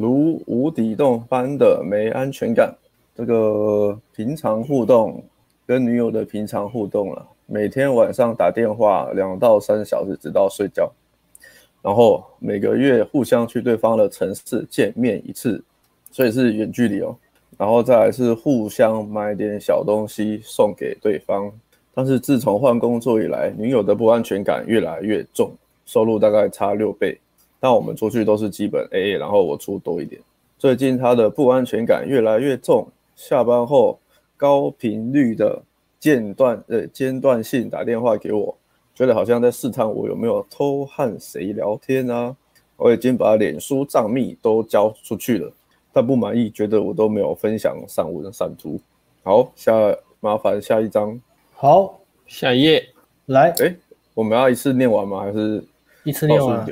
如无底洞般的没安全感。这个平常互动跟女友的平常互动了，每天晚上打电话两到三小时，直到睡觉。然后每个月互相去对方的城市见面一次，所以是远距离哦。然后再来是互相买点小东西送给对方。但是自从换工作以来，女友的不安全感越来越重，收入大概差六倍，但我们出去都是基本 AA，然后我出多一点。最近他的不安全感越来越重，下班后高频率的间断呃间断性打电话给我，觉得好像在试探我有没有偷和谁聊天啊。我已经把脸书账密都交出去了，但不满意，觉得我都没有分享散文散图。好，下麻烦下一张。好，下一页来。哎，我们要一次念完吗？还是一次念完？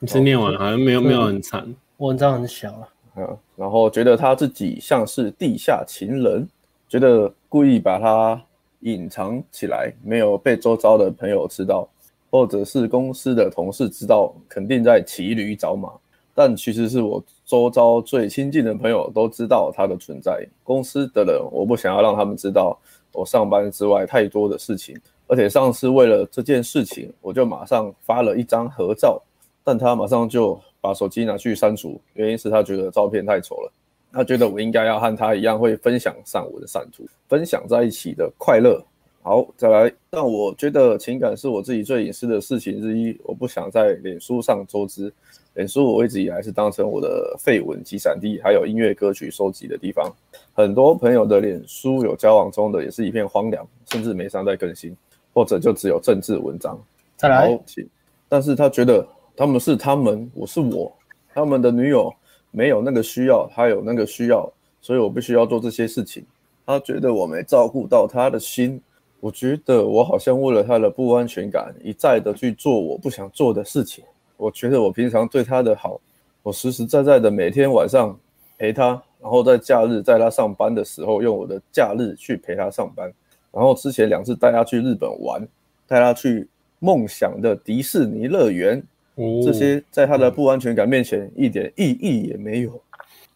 一次念完，好像没有没有很长，文章很小啊。嗯，然后觉得他自己像是地下情人，觉得故意把他隐藏起来，没有被周遭的朋友知道，或者是公司的同事知道，肯定在骑驴找马。但其实是我周遭最亲近的朋友都知道他的存在，公司的人我不想要让他们知道。我上班之外太多的事情，而且上次为了这件事情，我就马上发了一张合照，但他马上就把手机拿去删除，原因是他觉得照片太丑了，他觉得我应该要和他一样会分享上我的散图，分享在一起的快乐。好，再来，但我觉得情感是我自己最隐私的事情之一，我不想在脸书上周知。脸书我一直以来是当成我的废文集散地，还有音乐歌曲收集的地方。很多朋友的脸书有交往中的，也是一片荒凉，甚至没上在更新，或者就只有政治文章。再来，但是他觉得他们是他们，我是我，他们的女友没有那个需要，他有那个需要，所以我必须要做这些事情。他觉得我没照顾到他的心，我觉得我好像为了他的不安全感，一再的去做我不想做的事情。我觉得我平常对他的好，我实实在在的每天晚上陪他，然后在假日在他上班的时候用我的假日去陪他上班，然后之前两次带他去日本玩，带他去梦想的迪士尼乐园，这些在他的不安全感面前一点意义也没有。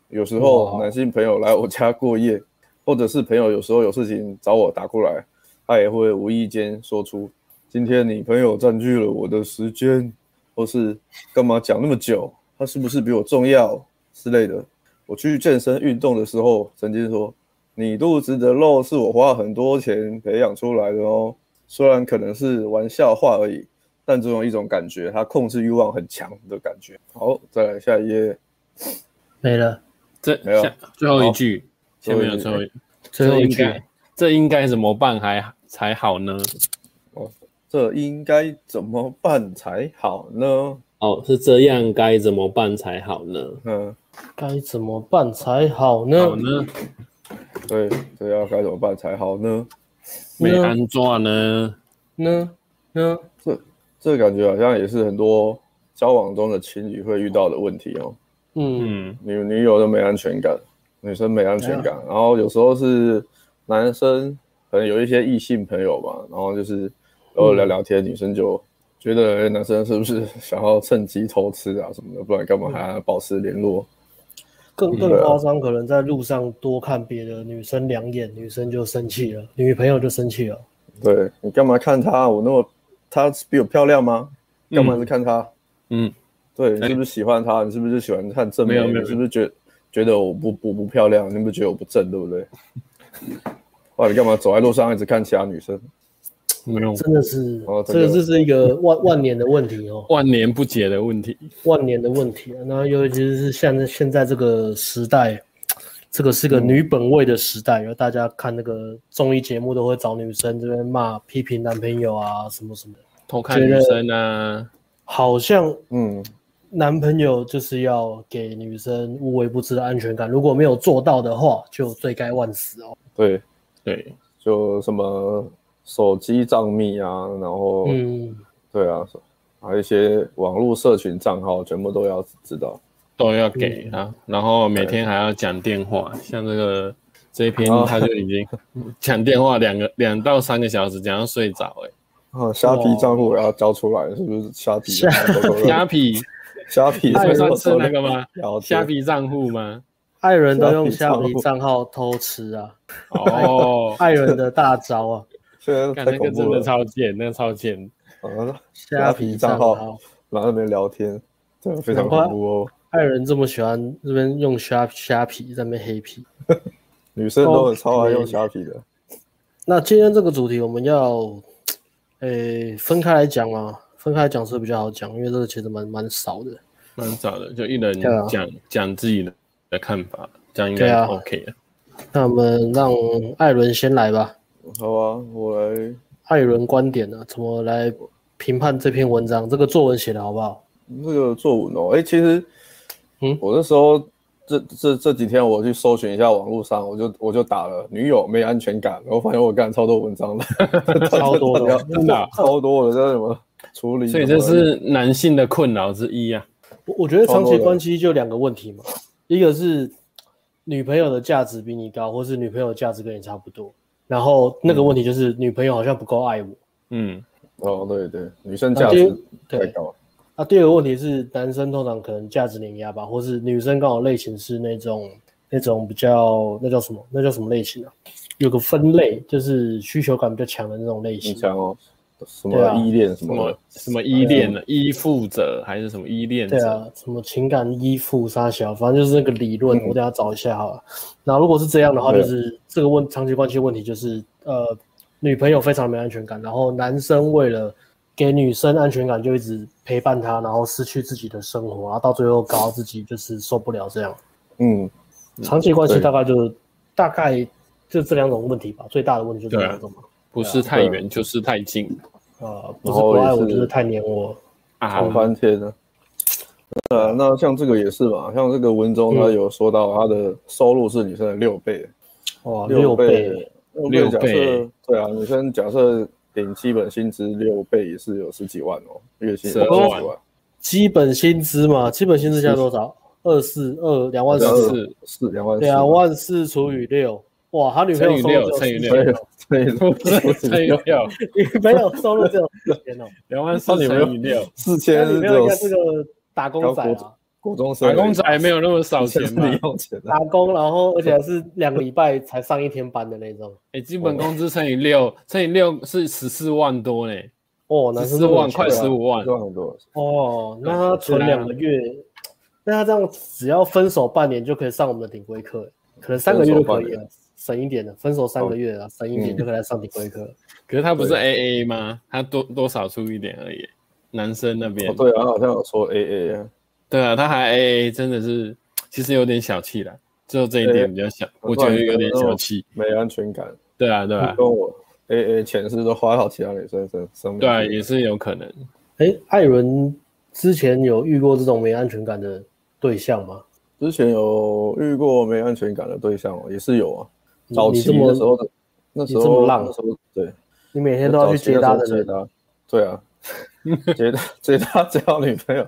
有时候男性朋友来我家过夜，或者是朋友有时候有事情找我打过来，他也会无意间说出：“今天你朋友占据了我的时间。”或是干嘛讲那么久？他是不是比我重要之类的？我去健身运动的时候，曾经说：“你肚子的肉是我花很多钱培养出来的哦。”虽然可能是玩笑话而已，但总有一种感觉，他控制欲望很强的感觉。好，再来下一页，没了，这没有最后一句，前面有最后一最后一句，这应该怎么办还才好呢？哦这应该怎么办才好呢？哦，是这样，该怎么办才好呢？嗯，该怎么办才好呢？好呢？对，这要该怎么办才好呢？没安装呢？呢？呢？这这个感觉好像也是很多交往中的情侣会遇到的问题哦。嗯，女女友都没安全感，女生没安全感，然后有时候是男生可能有一些异性朋友吧，然后就是。偶尔聊聊天，女生就觉得男生是不是 想要趁机偷吃啊什么的，不然干嘛还要保持联络？更更夸张，可能在路上多看别的女生两眼，女生就生气了，女朋友就生气了。对，你干嘛看她？我那么她比我漂亮吗？干嘛是看她？嗯，对，你是不是喜欢她？你是不是喜欢看正面？你是不是觉觉得我不不不漂亮？你是不是觉得我不正？对不对？哇，你干嘛走在路上一直看其他女生？没有，真的是，这个这是一个万万年的问题哦，万年不解的问题，万年的问题啊。那尤其是现在现在这个时代，这个是个女本位的时代，然后大家看那个综艺节目都会找女生这边骂批评男朋友啊什么什么的，偷看女生啊，好像嗯，男朋友就是要给女生无微不至的安全感，如果没有做到的话，就罪该万死哦。对。对，就什么。手机账密啊，然后，嗯，对啊，还有一些网络社群账号，全部都要知道，都要给啊，然后每天还要讲电话，像这个这一篇他就已经讲电话两个两到三个小时，讲到睡着哎，啊，虾皮账户也要交出来，是不是虾皮？虾皮虾皮你爱算是那个吗？虾皮账户吗？爱人都用虾皮账号偷吃啊！哦，爱人的大招啊！现在看那个。真的超贱，那个超贱。啊虾皮账号，然后那边聊天，真的非常恐怖哦。爱人这么喜欢这边用虾虾皮，在那边黑皮，女生都很超爱用虾皮的。那今天这个主题我们要，诶、欸，分开来讲啊，分开来讲是比较好讲，因为这个其实蛮蛮少的，蛮少的，就一人讲讲自己的的看法，这样应该 OK 了。那我们让艾伦先来吧。好啊，我来。艾伦观点呢、啊？怎么来评判这篇文章？这个作文写的好不好？这个作文哦，哎、欸，其实，嗯，我那时候这这这几天我去搜寻一下网络上，我就我就打了女友没安全感，然后发现我干超多文章的，超多的，真的超多的，叫什么处理？所以这是男性的困扰之一啊。我我觉得长期关系就两个问题嘛，一个是女朋友的价值比你高，或是女朋友的价值跟你差不多。然后那个问题就是女朋友好像不够爱我。嗯，哦，对对，女生价值太高。那第二个问题是男生通常可能价值碾压吧，或是女生刚好类型是那种那种比较那叫什么？那叫什么类型啊？有个分类就是需求感比较强的那种类型。强哦，什么依恋什么什么依恋的依附者还是什么依恋？对啊，什么情感依附杀小，反正就是那个理论，我等下找一下好了。那如果是这样的话，就是这个问长期关系问题就是呃。女朋友非常没安全感，然后男生为了给女生安全感，就一直陪伴他，然后失去自己的生活，然后到最后搞到自己就是受不了这样。嗯，长期关系大概就大概就这两种问题吧，最大的问题就这两种嘛，不是太远就是太近，啊，不是不爱我就是太黏我，吵翻天了。呃，那像这个也是吧，像这个文中他有说到他的收入是女生的六倍，哇，六倍。六倍，对啊，女生假设领基本薪资六倍也是有十几万哦，月薪十几万。基本薪资嘛，基本薪资现在多少？二四二两万四四两万两万四除以六，哇，他女朋友收入乘以六乘以六乘以六，女朋友收入只有四千哦，两万四乘以六 四千，女朋友应该是个打工仔啊。国中生打工仔没有那么少钱嘛？打工，然后而且还是两个礼拜才上一天班的那种。哎，基本工资乘以六，乘以六是十四万多呢。哦，那十四万，快十五万，赚很多。哦，那他存两个月，那他这样只要分手半年就可以上我们的顶规课，可能三个月就可以了，省一点的，分手三个月啊，省一点就可以来上顶规课。可是他不是 A A 吗？他多多少出一点而已。男生那边，对啊，好像有说 A A 啊。对啊，他还 AA，真的是其实有点小气了，最后这一点比较小，我觉得有点小气，没安全感。对啊，对啊，跟我 AA 钱是都花到其他女生身上。对啊，也是有可能。哎，艾伦之前有遇过这种没安全感的对象吗？之前有遇过没安全感的对象，也是有啊。早期的时候的，那时候浪的时候，对，你每天都要去接他的人。对啊。接他接他交女朋友，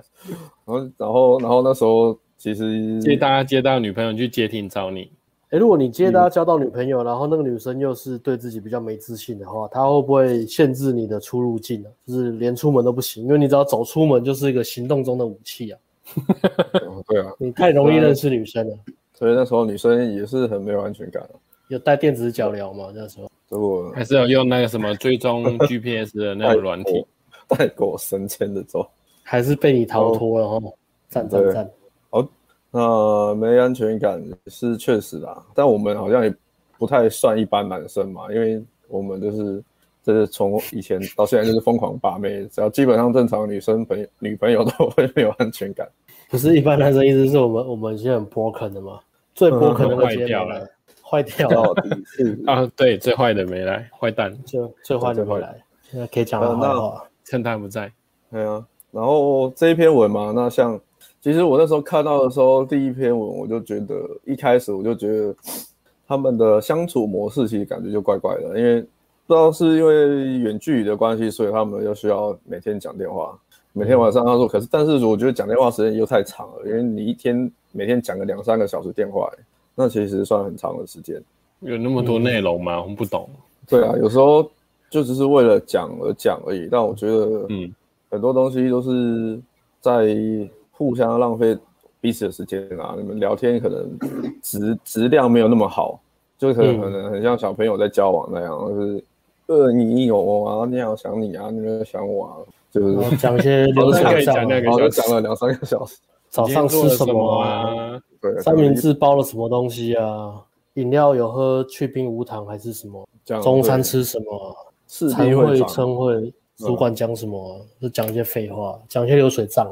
然后然后然后那时候其实接大家接到女朋友去接听找你。哎，如果你接大家交到女朋友，然后那个女生又是对自己比较没自信的话，她会不会限制你的出入境呢？就是连出门都不行，因为你只要走出门就是一个行动中的武器啊。对啊，你太容易认识女生了。所以那时候女生也是很没有安全感。有带电子脚镣吗？那时候？如果还是要用那个什么追踪 GPS 的那个软体。带过神签的走，还是被你逃脱了哈？赞赞赞！好，那没安全感是确实啦，但我们好像也不太算一般男生嘛，因为我们就是就是从以前到现在就是疯狂把妹，只要基本上正常女生朋友女朋友都会没有安全感。不是一般男生，意思是我们我们现在很 broken 的嘛？最 broken 的坏掉了，坏掉了啊！对，最坏的没来，坏蛋，最最坏的没来，现在可以讲好话。趁他不在，对啊，然后这一篇文嘛，那像其实我那时候看到的时候，第一篇文我就觉得，一开始我就觉得他们的相处模式其实感觉就怪怪的，因为不知道是因为远距离的关系，所以他们又需要每天讲电话，每天晚上他说，可是但是我觉得讲电话时间又太长了，因为你一天每天讲个两三个小时电话，那其实算很长的时间，有那么多内容吗？我们不懂。对啊，有时候。就只是为了讲而讲而已，但我觉得，嗯，很多东西都是在互相浪费彼此的时间啊。你们聊天可能质质量没有那么好，就可能可能很像小朋友在交往那样，就是呃你有我啊，你好想你啊，你没有想我啊，就是讲一些流程上，然后就讲了两三个小时。早上吃什么啊？对，三明治包了什么东西啊？饮料有喝去冰无糖还是什么？中餐吃什么？餐会称会主管讲什么？就讲一些废话，讲一些流水账。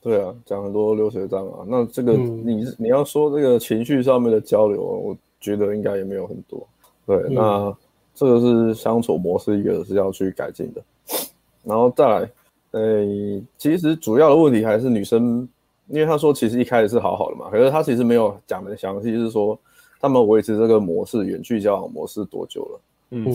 对啊，讲很多流水账啊。那这个你你要说这个情绪上面的交流，我觉得应该也没有很多。对，那这个是相处模式，一个是要去改进的。然后再来，诶，其实主要的问题还是女生。因为她说其实一开始是好好的嘛，可是她其实没有讲的详细，就是说他们维持这个模式，远距交往模式多久了？嗯，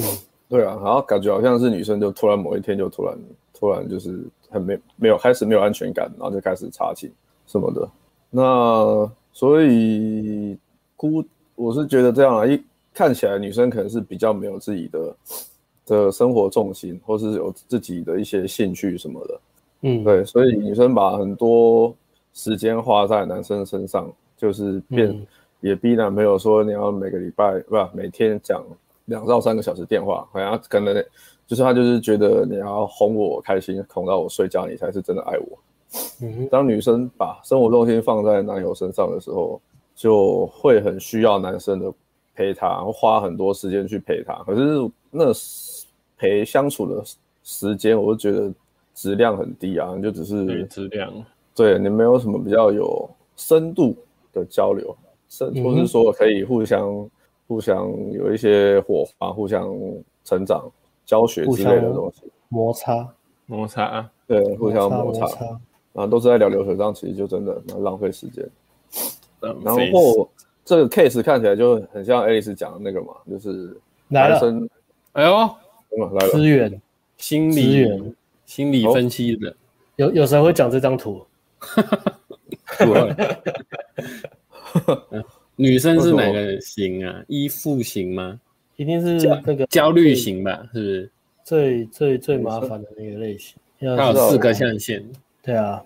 对啊，然后感觉好像是女生就突然某一天就突然突然就是很没没有开始没有安全感，然后就开始查寝什么的。那所以孤我是觉得这样啊，一看起来女生可能是比较没有自己的的生活重心，或是有自己的一些兴趣什么的。嗯，对，所以女生把很多。时间花在男生身上，就是变、嗯、也逼男朋友说，你要每个礼拜不每天讲两到三个小时电话，好像可能就是他就是觉得你要哄我开心，哄到我睡觉，你才是真的爱我。嗯，当女生把生活重心放在男友身上的时候，就会很需要男生的陪她，花很多时间去陪她。可是那陪相处的时间，我就觉得质量很低啊，就只是质量。对，你没有什么比较有深度的交流，甚或是说可以互相、嗯、互相有一些火花，互相成长、教学之类的东西，摩擦。摩擦啊，对，互相摩擦，然后都是在聊流水账，其实就真的蛮浪费时间。然后这个 case 看起来就很像 Alice 讲的那个嘛，就是男生，哎呦，来了，资源、心理资源、心理分析的，有有谁会讲这张图？哈哈哈，女生是哪个型啊？依附型吗？一定是那个焦虑型吧？是不是？最最最麻烦的那个类型。它有四个象限。对啊，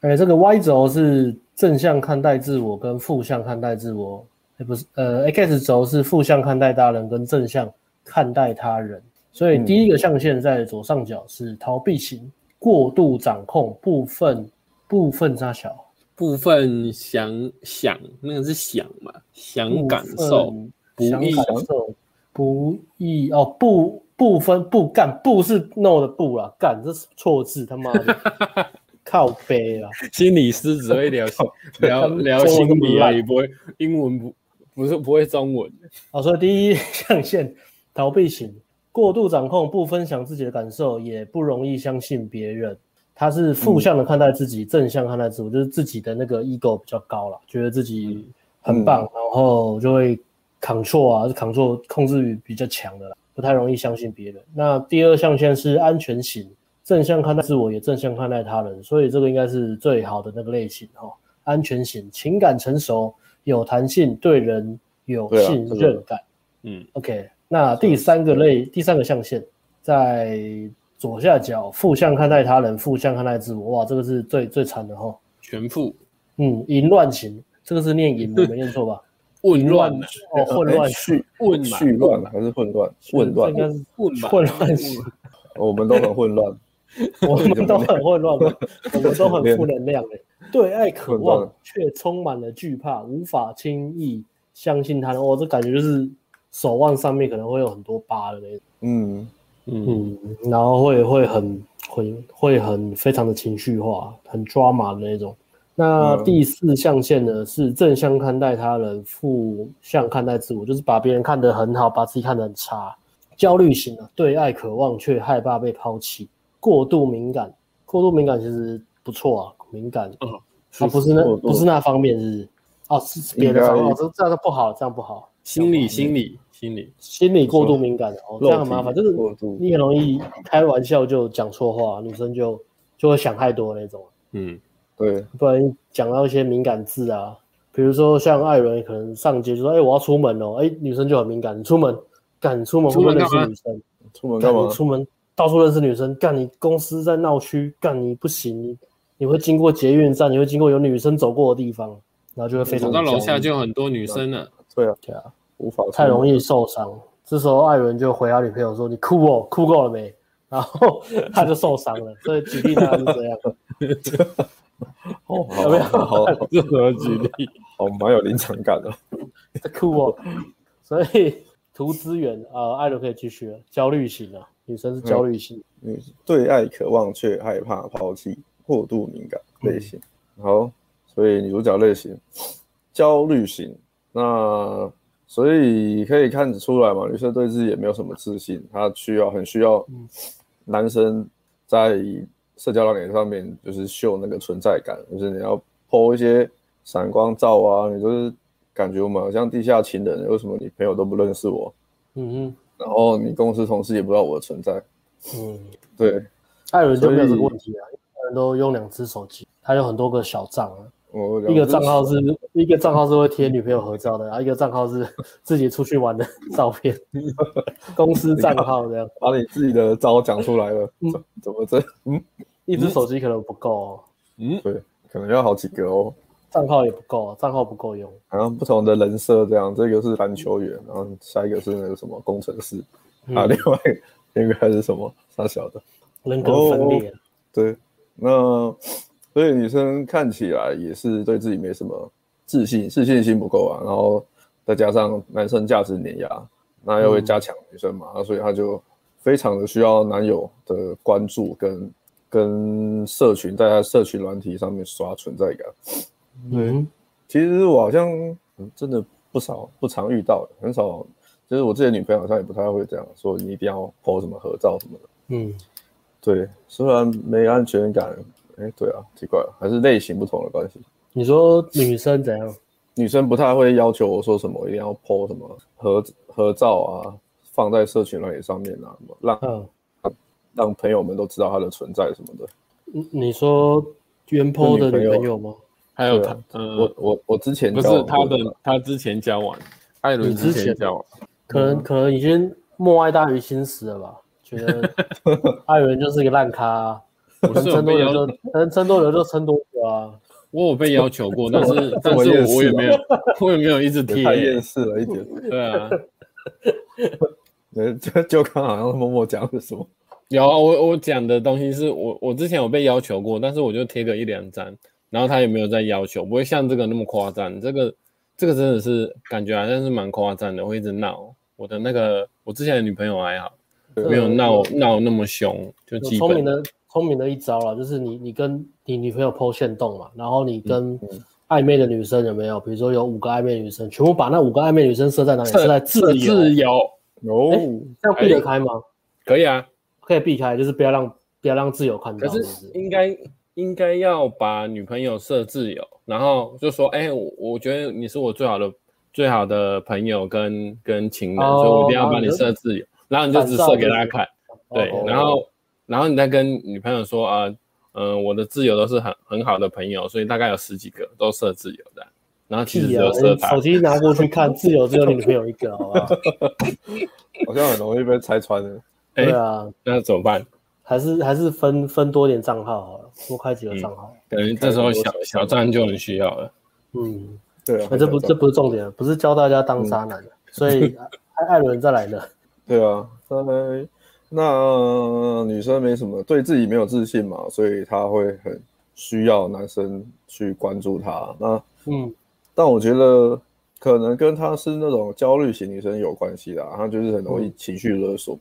哎，这个 Y 轴是正向看待自我跟负向看待自我，哎，不是，呃，X 轴是负向看待他人跟正向看待他人。所以第一个象限在左上角是逃避型，过度掌控部分。部分差小，部分想想那个是想嘛，想感受，不易感受，不易哦，不不分不干，不是 no 的不啦，干这是错字，他妈的靠背啦，心理师只会聊聊聊心理啊，也不会英文不不是不会中文。好，所以第一象限逃避型，过度掌控，不分享自己的感受，也不容易相信别人。他是负向的看待自己，嗯、正向看待自我，就是自己的那个 ego 比较高了，觉得自己很棒，嗯、然后就会 control 啊，control 控制欲比较强的啦，不太容易相信别人。那第二象限是安全型，正向看待自我，也正向看待他人，所以这个应该是最好的那个类型哈。安全型，情感成熟，有弹性，对人有信任感。嗯，OK。那第三个类，第三个象限在。左下角负向看待他人，负向看待自我，哇，这个是最最惨的哈。全负，嗯，淫乱型，这个是念淫，我 没念错吧？混乱哦，混乱序，混序乱还是混乱？混乱，应该是混混乱型。我们都很混乱，我们都很混乱，我们都很负能量的。对爱渴望却充满了惧怕，无法轻易相信他人。我这感觉就是手腕上面可能会有很多疤的那种。嗯。嗯，然后会会很会会很非常的情绪化，很抓马的那种。那第四象限呢，是正向看待他人，负向看待自我，就是把别人看得很好，把自己看得很差。焦虑型的，对爱渴望却害怕被抛弃，过度敏感。过度敏感其实不错啊，敏感。嗯，啊不是那不是那方面是，是哦是别的方面，这这样不好，这样不好。心理心理。心理心理过度敏感哦，这样很麻烦，就是你很容易开玩笑就讲错话，女生就就会想太多那种。嗯，对，不然讲到一些敏感字啊，比如说像艾伦可能上街就说：“哎、欸，我要出门哦。”哎，女生就很敏感，你出门敢出门会不会认识女生？出门干嘛？出门到处认识女生，干你公司在闹区，干你不行，你你会经过捷运站，你会经过有女生走过的地方，然后就会非常。走到楼下就很多女生了。对啊，对啊，无法太容易受伤。这时候艾伦就回他女朋友说：“你哭哦，哭够了没？”然后 他就受伤了。所以举例他是这样。哦，有没有？好，这怎么举例？好，蛮有临场感的。哭哦。所以图资源啊，艾伦可以继续了。焦虑型啊，女生是焦虑型。嗯，对爱渴望却害怕抛弃，过度敏感类型。嗯、好，所以女主角类型焦虑型。那所以可以看得出来嘛，女生对自己也没有什么自信，她需要很需要男生在社交软件上面就是秀那个存在感，就是你要 po 一些闪光照啊，你就是感觉我们好像地下情人，为什么你朋友都不认识我？嗯哼，然后你公司同事也不知道我的存在。嗯，对，艾伦就没有这个问题啊，艾伦都用两只手机，他有很多个小账啊。一个账号是一个账号是会贴女朋友合照的，然后一个账号是 自己出去玩的照片，公司账号这样。把你自己的招讲出来了，怎么这？嗯，一只手机可能不够哦。嗯，对，可能要好几个哦。账号也不够，账号不够用。好像不同的人设这样，这个是篮球员，然后下一个是那个什么工程师，啊，另外一个还是什么傻小的，人格分裂。对，那。所以女生看起来也是对自己没什么自信，自信心不够啊，然后再加上男生价值碾压，那又会加强女生嘛，嗯、所以她就非常的需要男友的关注跟跟社群，在她社群软体上面刷存在感。嗯，其实我好像真的不少不常遇到，很少，就是我自己的女朋友好像也不太会这样说，你一定要 po 什么合照什么的。嗯，对，虽然没安全感。哎，对啊，奇怪了，还是类型不同的关系。你说女生怎样？女生不太会要求我说什么，一定要 po 什么合合照啊，放在社群软件上面啊，让、嗯、让朋友们都知道她的存在什么的。你你说原 po 的女朋友吗？还有他，呃、我我我之前不是他的，他之前交往，艾伦之前交往，可能可能已经默爱大于心死了吧？觉得 艾伦就是一个烂咖、啊。能撑多久就能撑多久就撑多久啊！我有被要求过，但是但是我也没有，我也没有一直贴，太厌世了一点。对啊，就就刚好像默默讲的什么？有啊，我我讲的东西是我我之前有被要求过，但是我就贴个一两张，然后他也没有再要求，不会像这个那么夸张。这个这个真的是感觉好像是蛮夸张的，会一直闹。我的那个我之前的女朋友还好，没有闹闹那么凶，就基本的。聪明的一招了，就是你你跟你女朋友剖线洞嘛，然后你跟暧昧的女生有没有？比如说有五个暧昧女生，全部把那五个暧昧女生设在哪里？设在自由。自由哦，这样避得开吗？可以啊，可以避开，就是不要让不要让自由看到。可是应该应该要把女朋友设自由，然后就说，哎，我我觉得你是我最好的最好的朋友跟跟情人，所以我一定要把你设自由，然后你就只设给大家看，对，然后。然后你再跟女朋友说啊，嗯、呃，我的挚友都是很很好的朋友，所以大概有十几个都设挚友的。然后其实只有设他、啊、手机拿过去看，挚友只有你女朋友一个，好不好？好像很容易被拆穿的。对啊，那怎么办？还是还是分分多点账号好了，多开几个账号。等于、嗯、这时候小小站就很需要了。嗯，对啊。那这不这不是重点，不是教大家当渣男的，嗯、所以艾艾伦再来的。对啊，再那女生没什么，对自己没有自信嘛，所以她会很需要男生去关注她。那嗯，但我觉得可能跟她是那种焦虑型女生有关系的，她就是很容易情绪勒索，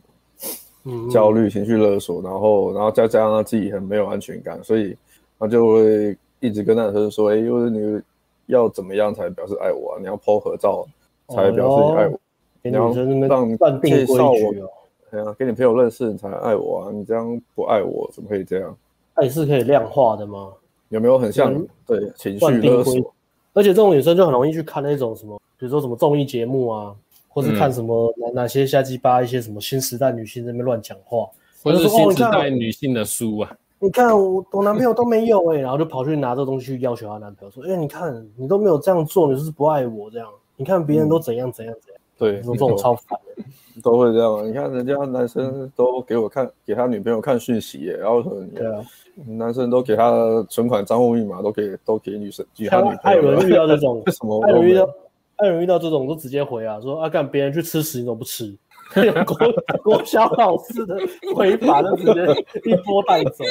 嗯，焦虑情绪勒索，然后然后再加上她自己很没有安全感，所以她就会一直跟男生说，哎，因为你要怎么样才表示爱我啊？你要 po 合照才表示你爱我，哦、你要让介绍我。对啊，跟你朋友认识你才爱我啊！你这样不爱我，怎么可以这样？爱是可以量化的吗？有没有很像？嗯、对，情绪勒索。而且这种女生就很容易去看那种什么，比如说什么综艺节目啊，或是看什么哪哪些瞎鸡巴一些什么新时代女性在那边乱讲话，或者是新时代女性的书啊。你看我我男朋友都没有哎、欸，然后就跑去拿这个东西去要求她男朋友说：“哎、欸，你看你都没有这样做，你是不是不爱我这样？你看别人都怎样怎样怎样。嗯”对，这种超烦的，都会这样。你看人家男生都给我看，给他女朋友看讯息耶，然后可能对啊，男生都给他存款账户密码都给都给女生，给他女朋友。艾伦遇到这种，为什么？艾伦遇到艾伦遇到这种都直接回啊，说啊，干别人去吃屎，你怎么不吃？国国小老师的回法就直接一波带走。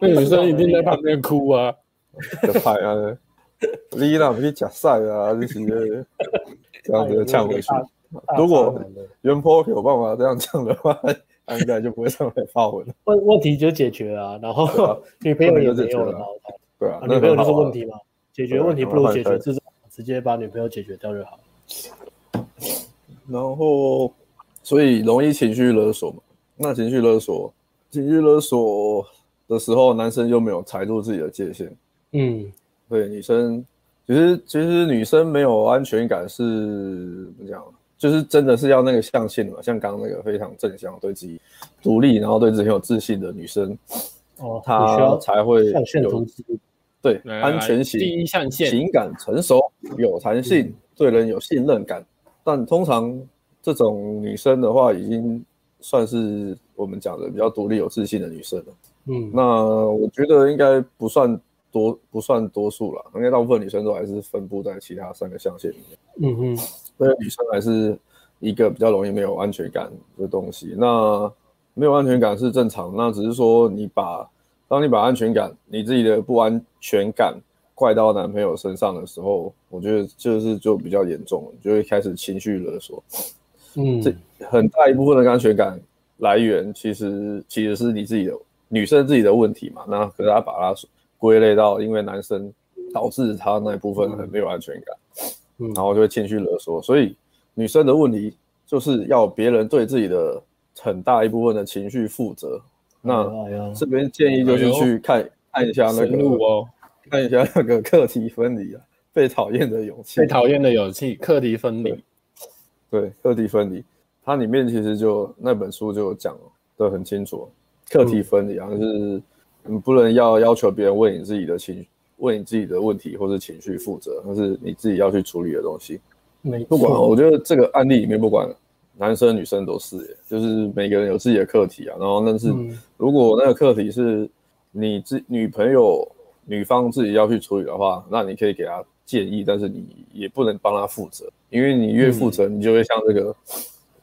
那女生一定在旁边哭啊，就拍啊。你那不去假赛啊？就是这样子呛回去。如果原 po 有办法这样呛的话，他应该就不会上来发文了。问 问题就解决了，然后女朋友也没有了。对啊，女朋友就是问题嘛。解决问题不如解决这种，直接把女朋友解决掉就好。然后，所以容易情绪勒索嘛。那情绪勒索，情绪勒索的时候，男生又没有踩住自己的界限。嗯。对女生，其实其实女生没有安全感是怎么讲？就是真的是要那个象限嘛，像刚刚那个非常正向、对自己独立，然后对自己很有自信的女生，哦，她才会有对来来安全型、第一象限、情感成熟、有弹性、嗯、对人有信任感。但通常这种女生的话，已经算是我们讲的比较独立、有自信的女生了。嗯，那我觉得应该不算。多不算多数了，应该大部分女生都还是分布在其他三个象限里面。嗯哼，所以女生还是一个比较容易没有安全感的东西。那没有安全感是正常，那只是说你把当你把安全感、你自己的不安全感怪到男朋友身上的时候，我觉得就是就比较严重，就会开始情绪勒索。嗯，这很大一部分的安全感来源其实其实是你自己的女生自己的问题嘛。那可是她把它说。归类到，因为男生导致他那一部分很没有安全感，嗯，然后就会情绪勒索。所以女生的问题就是要别人对自己的很大一部分的情绪负责。那这边建议就是去看看一下那个哦，看一下那个课题分离啊，被讨厌的勇气，被讨厌的勇气，课题分离。对，课题分离，它里面其实就那本书就讲的很清楚，课题分离啊，就是。你不能要要求别人为你自己的情，为你自己的问题或是情绪负责，那是你自己要去处理的东西。没错。不管，我觉得这个案例里面不管男生女生都是，就是每个人有自己的课题啊。然后，但是如果那个课题是你自女朋友女方自己要去处理的话，那你可以给她建议，但是你也不能帮她负责，因为你越负责，你就会像这个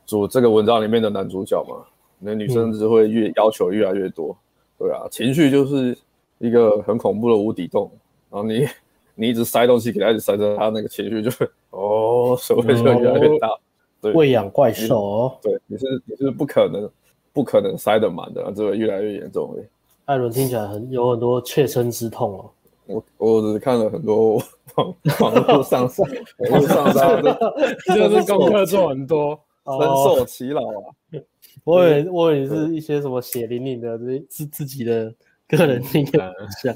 主这个文章里面的男主角嘛，那女生只会越要求越来越多。对啊，情绪就是一个很恐怖的无底洞，然后你 你一直塞东西给他，一直塞着他，那个情绪就会 哦，手会就越来越大。对，喂养怪兽哦。对，你是你是不可能不可能塞得满的，只会越来越严重。艾伦听起来很有很多切身之痛哦。我我只是看了很多 网网络上上网络上上的，就是功课做很多，深受其扰啊。我以为我以为是一些什么血淋淋的，自自自己的个人经验像。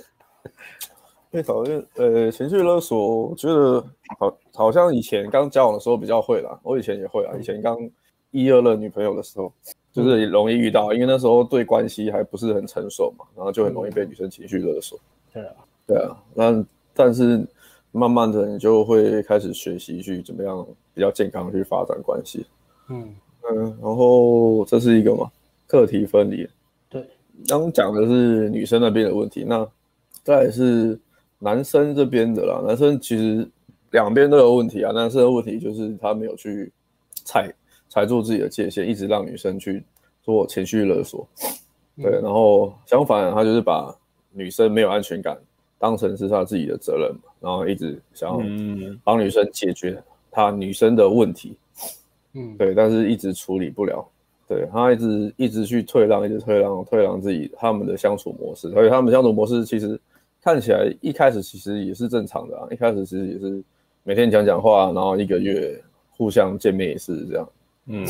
被讨厌，呃，情绪勒索，我觉得好，好像以前刚交往的时候比较会啦。我以前也会啊，以前刚一二任女朋友的时候，就是容易遇到，因为那时候对关系还不是很成熟嘛，然后就很容易被女生情绪勒索。对啊，对啊，那但是慢慢的你就会开始学习去怎么样比较健康去发展关系。嗯。嗯，然后这是一个嘛，课题分离。对，刚讲的是女生那边的问题，那再来是男生这边的啦。男生其实两边都有问题啊。男生的问题就是他没有去踩踩住自己的界限，一直让女生去做情绪勒索。对，然后相反，他就是把女生没有安全感当成是他自己的责任嘛，然后一直想要帮女生解决他女生的问题。嗯，对，但是一直处理不了，对，他一直一直去退让，一直退让，退让自己他们的相处模式，所以他们相处模式其实看起来一开始其实也是正常的啊，一开始其实也是每天讲讲话，然后一个月互相见面也是这样，嗯，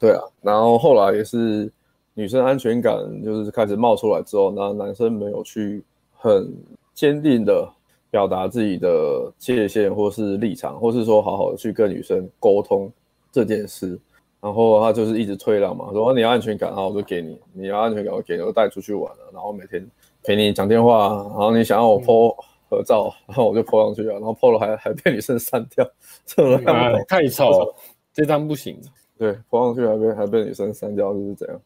对啊，然后后来也是女生安全感就是开始冒出来之后，那男生没有去很坚定的表达自己的界限或是立场，或是说好好的去跟女生沟通。这件事，然后他就是一直退让嘛，说你要安全感，然后我就给你；你要安全感，我给你，我带出去玩了，然后每天陪你讲电话，然后你想要我 po 合照，然后我就 po 上去啊，然后 po 了还还被女生删掉，这个样子太丑，这张不行。对，泼上去还被还被女生删掉，就是这样。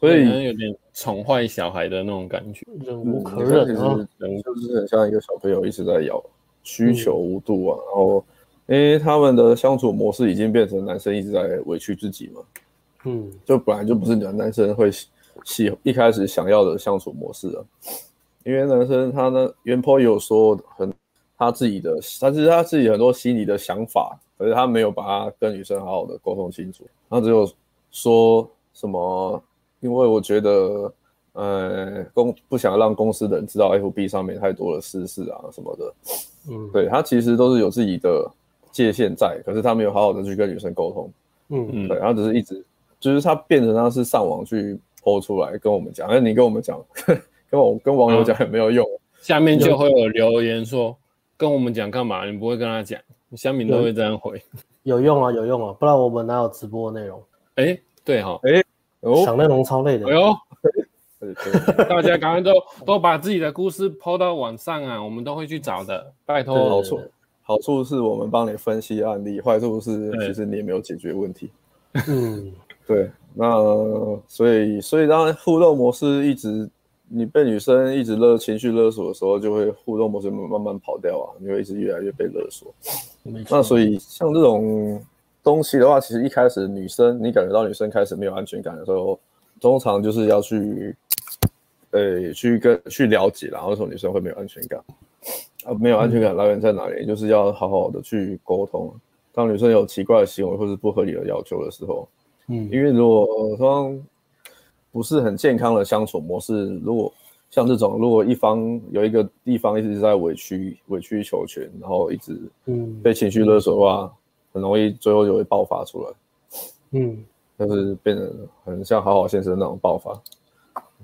所以有点宠坏小孩的那种感觉，忍无可忍啊！人就是很像一个小朋友一直在咬，需求无度啊。嗯、然后，因为他们的相处模式已经变成男生一直在委屈自己嘛。嗯，就本来就不是男男生会喜一开始想要的相处模式啊。因为男生他呢，原也有说很他自己的，但是他自己很多心里的想法，可是他没有把他跟女生好好的沟通清楚，他只有说什么。因为我觉得，呃，公不想让公司的人知道 FB 上面太多的私事啊什么的，嗯，对，他其实都是有自己的界限在，可是他没有好好的去跟女生沟通，嗯嗯，对，然后只是一直，就是他变成他是上网去 po 出来跟我们讲，那，你跟我们讲，跟我跟网友讲也没有用，下面就会有留言说跟我们讲干嘛？你不会跟他讲，乡民都会这样回，有用啊有用啊，不然我们哪有直播内容？哎，对哈，哎。想内容超累的。哎呦，大家赶快都都把自己的故事抛到网上啊，我们都会去找的。拜托。好处是我们帮你分析案例，坏处是其实你也没有解决问题。嗯，对。那所以所以当互动模式一直你被女生一直勒情绪勒索的时候，就会互动模式慢慢跑掉啊，你会一直越来越被勒索。那所以像这种。东西的话，其实一开始女生你感觉到女生开始没有安全感的时候，通常就是要去，呃，去跟去了解，然后为什么女生会没有安全感？啊，没有安全感来源在哪里？嗯、就是要好好的去沟通。当女生有奇怪的行为或是不合理的要求的时候，嗯，因为如果双方不是很健康的相处模式，如果像这种，如果一方有一个地方一直在委曲委曲求全，然后一直嗯被情绪勒索的话。嗯很容易最后就会爆发出来，嗯，就是变得很像好好先生那种爆发，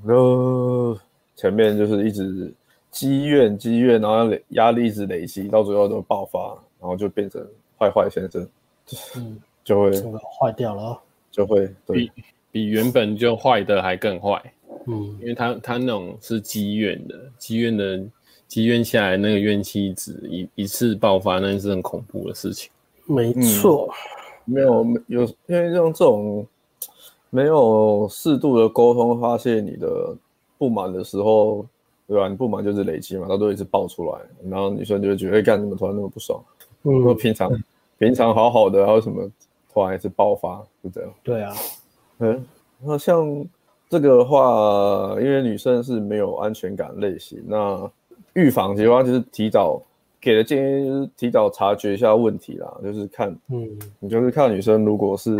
然后前面就是一直积怨积怨，然后累压力一直累积，到最后都爆发，然后就变成坏坏先生，嗯，就会坏掉了，就会比比原本就坏的还更坏，嗯，因为他他那种是积怨的，积怨的积怨下来那个怨气值一一次爆发，那是很恐怖的事情。没错、嗯，没有有，因为像这种没有适度的沟通发泄你的不满的时候，对吧？你不满就是累积嘛，它都一直爆出来，然后女生就会觉得，哎，干什么突然那么不爽？嗯，说平常平常好好的，然后什么突然一直爆发，就这样。对啊，嗯，那像这个的话，因为女生是没有安全感类型，那预防的话就是提早。给的建议就是提早察觉一下问题啦，就是看，嗯，你就是看女生如果是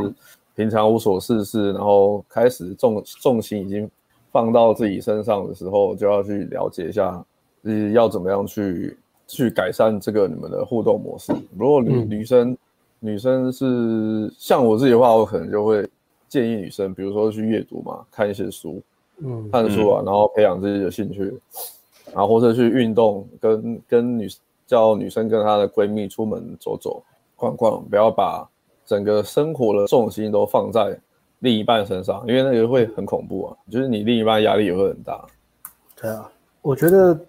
平常无所事事，然后开始重重心已经放到自己身上的时候，就要去了解一下，呃，要怎么样去去改善这个你们的互动模式。如果女、嗯、女生女生是像我自己的话，我可能就会建议女生，比如说去阅读嘛，看一些书，嗯，看书啊，然后培养自己的兴趣，然后或者去运动，跟跟女。叫女生跟她的闺蜜出门走走、逛逛，不要把整个生活的重心都放在另一半身上，因为那个会很恐怖啊。就是你另一半压力也会很大。对啊，我觉得，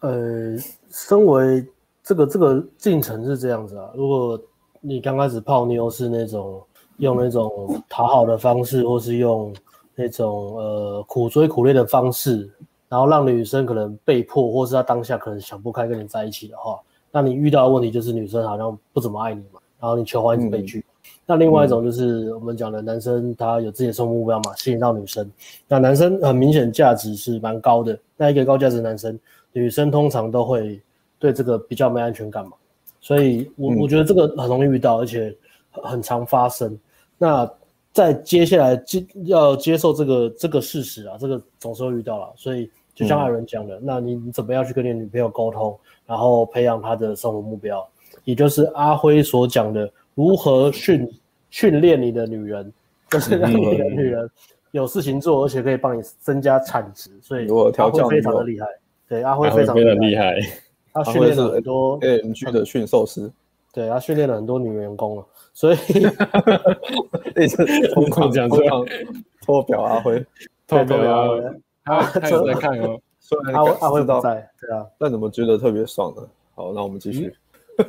呃，身为这个这个进程是这样子啊。如果你刚开始泡妞是那种用那种讨好的方式，或是用那种呃苦追苦恋的方式。然后让女生可能被迫，或是她当下可能想不开跟你在一起的话，那你遇到的问题就是女生好像不怎么爱你嘛，然后你求欢一直被拒。嗯、那另外一种就是我们讲的男生他有自己的生活目标嘛，吸引到女生。那男生很明显价值是蛮高的，那一个高价值的男生，女生通常都会对这个比较没安全感嘛，所以我我觉得这个很容易遇到，而且很常发生。那在接下来接要接受这个这个事实啊，这个总是会遇到了，所以。就像艾伦讲的，嗯、那你你怎么样去跟你女朋友沟通，然后培养她的生活目标，也就是阿辉所讲的如何训训练你的女人，就是让你的女人有事情做，而且可以帮你增加产值。所以阿辉非常的厉害，对阿辉非常的厉害，他训练了很多 AMG 的驯兽师，对他训练了很多女员工了，所以 一直疯狂讲这样脱表阿辉，脱表阿辉。他他有在看哦，虽然阿阿辉不在，对啊，但怎么觉得特别爽呢？好，那我们继续。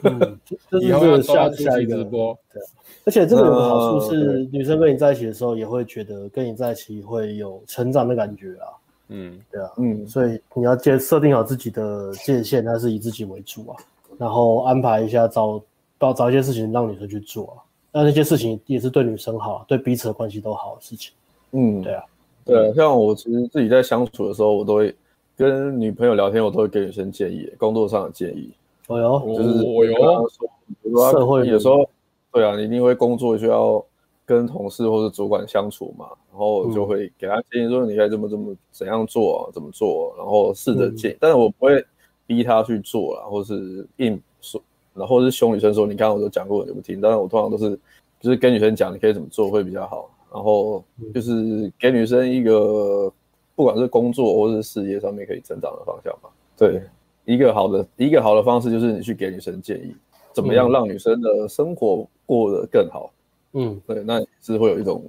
嗯，这是这个下下一个直播。对，而且这个有个好处是，女生跟你在一起的时候，也会觉得跟你在一起会有成长的感觉啊。嗯，对啊，嗯，所以你要设设定好自己的界限，它是以自己为主啊，然后安排一下找找找一些事情让女生去做啊，那那些事情也是对女生好，对彼此的关系都好的事情。嗯，对啊，对，像我其实自己在相处的时候，我都会跟女朋友聊天，我都会给女生建议，工作上的建议。哦哟，就是我有说，社会有时候，对啊，你因为工作需要跟同事或者主管相处嘛，然后就会给他建议说，你该怎么怎么怎样做，怎么做，然后试着建议，但是我不会逼他去做啦，或是硬说，然后是凶女生说，你刚刚我都讲过，你不听，但是我通常都是就是跟女生讲，你可以怎么做会比较好，然后就是给女生一个不管是工作或是事业上面可以成长的方向嘛，对。一个好的一个好的方式就是你去给女生建议，怎么样让女生的生活过得更好。嗯，对，那是会有一种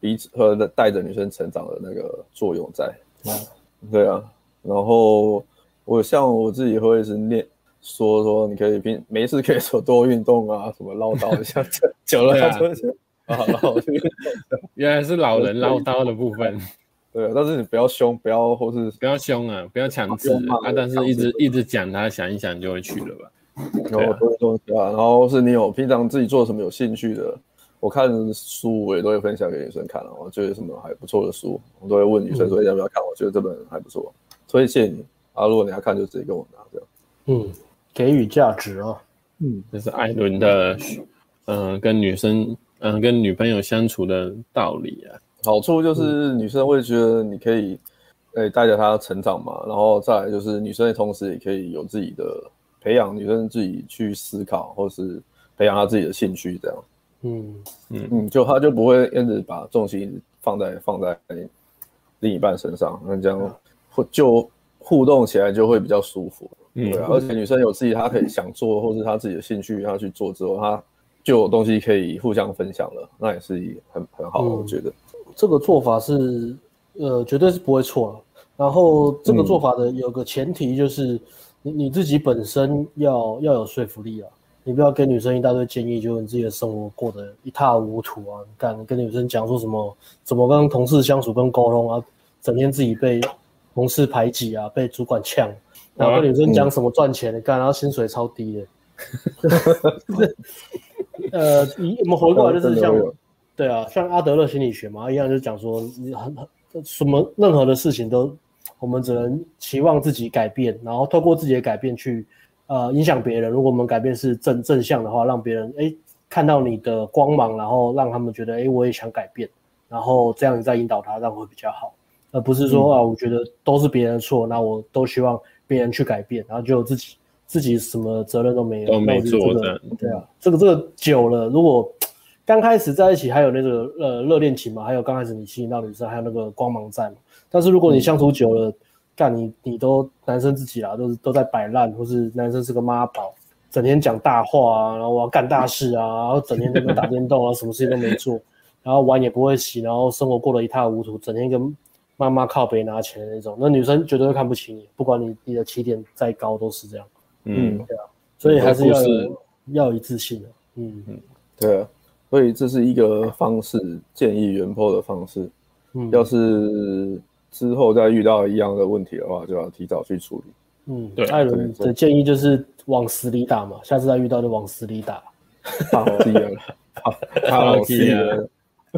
彼此和带着女生成长的那个作用在。嗯，对啊。然后我像我自己会是念说说，你可以平没事可以说多运动啊，什么唠叨一下，久了啊，原来是老人唠叨的部分。对，但是你不要凶，不要或是不要凶啊，不要强制啊，但是一直一直讲，他想一想就会去了吧。然后多东西啊，然后是你有平常自己做什么有兴趣的，我看书我也都会分享给女生看啊，我觉得什么还不错的书，我都会问女生说要不要看，我觉得这本还不错，推荐你啊，如果你要看就直接跟我拿这样。嗯，给予价值啊，嗯，这是艾伦的，嗯，跟女生，嗯，跟女朋友相处的道理啊。好处就是女生会觉得你可以，诶带着她成长嘛，然后再来就是女生的同时也可以有自己的培养，女生自己去思考，或是培养她自己的兴趣这样。嗯嗯嗯，就她就不会一直把重心放在放在另一半身上，那这样会就互动起来就会比较舒服。嗯，对啊，而且女生有自己她可以想做，或是她自己的兴趣她去做之后，她就有东西可以互相分享了，那也是很很好，我觉得。这个做法是，呃，绝对是不会错了。然后这个做法的有个前提就是，你你自己本身要要有说服力啊。你不要给女生一大堆建议，就你自己的生活过得一塌糊涂啊。你敢跟女生讲说什么，怎么跟同事相处跟沟通啊，整天自己被同事排挤啊，被主管呛，然后跟女生讲什么赚钱的，干，然后薪水超低的。呃，你我们回过来就是像。对啊，像阿德勒心理学嘛，一样就是讲说，你很很什么任何的事情都，我们只能期望自己改变，然后透过自己的改变去，呃，影响别人。如果我们改变是正正向的话，让别人哎看到你的光芒，然后让他们觉得哎我也想改变，然后这样你再引导他，这样会比较好，而不是说、嗯、啊，我觉得都是别人的错，那我都希望别人去改变，然后就自己自己什么责任都没有，都没做的、这个，对啊，这个这个久了，如果。刚开始在一起还有那个呃热恋情嘛，还有刚开始你吸引到女生还有那个光芒在嘛。但是如果你相处久了，干、嗯、你你都男生自己啦，都是都在摆烂，或是男生是个妈宝，整天讲大话啊，然后我要干大事啊，然后整天在那打电动啊，什么事情都没做，然后碗也不会洗，然后生活过得一塌糊涂，整天跟妈妈靠北拿钱的那种，那女生绝对会看不起你，不管你你的起点再高都是这样。嗯，对啊，所以还是要有要有一致性的。嗯嗯，对啊。所以这是一个方式，建议原 PO 的方式。嗯，要是之后再遇到一样的问题的话，就要提早去处理。嗯，对，艾伦的建议就是往死里打嘛，下次再遇到就往死里打。好，这样。好，好，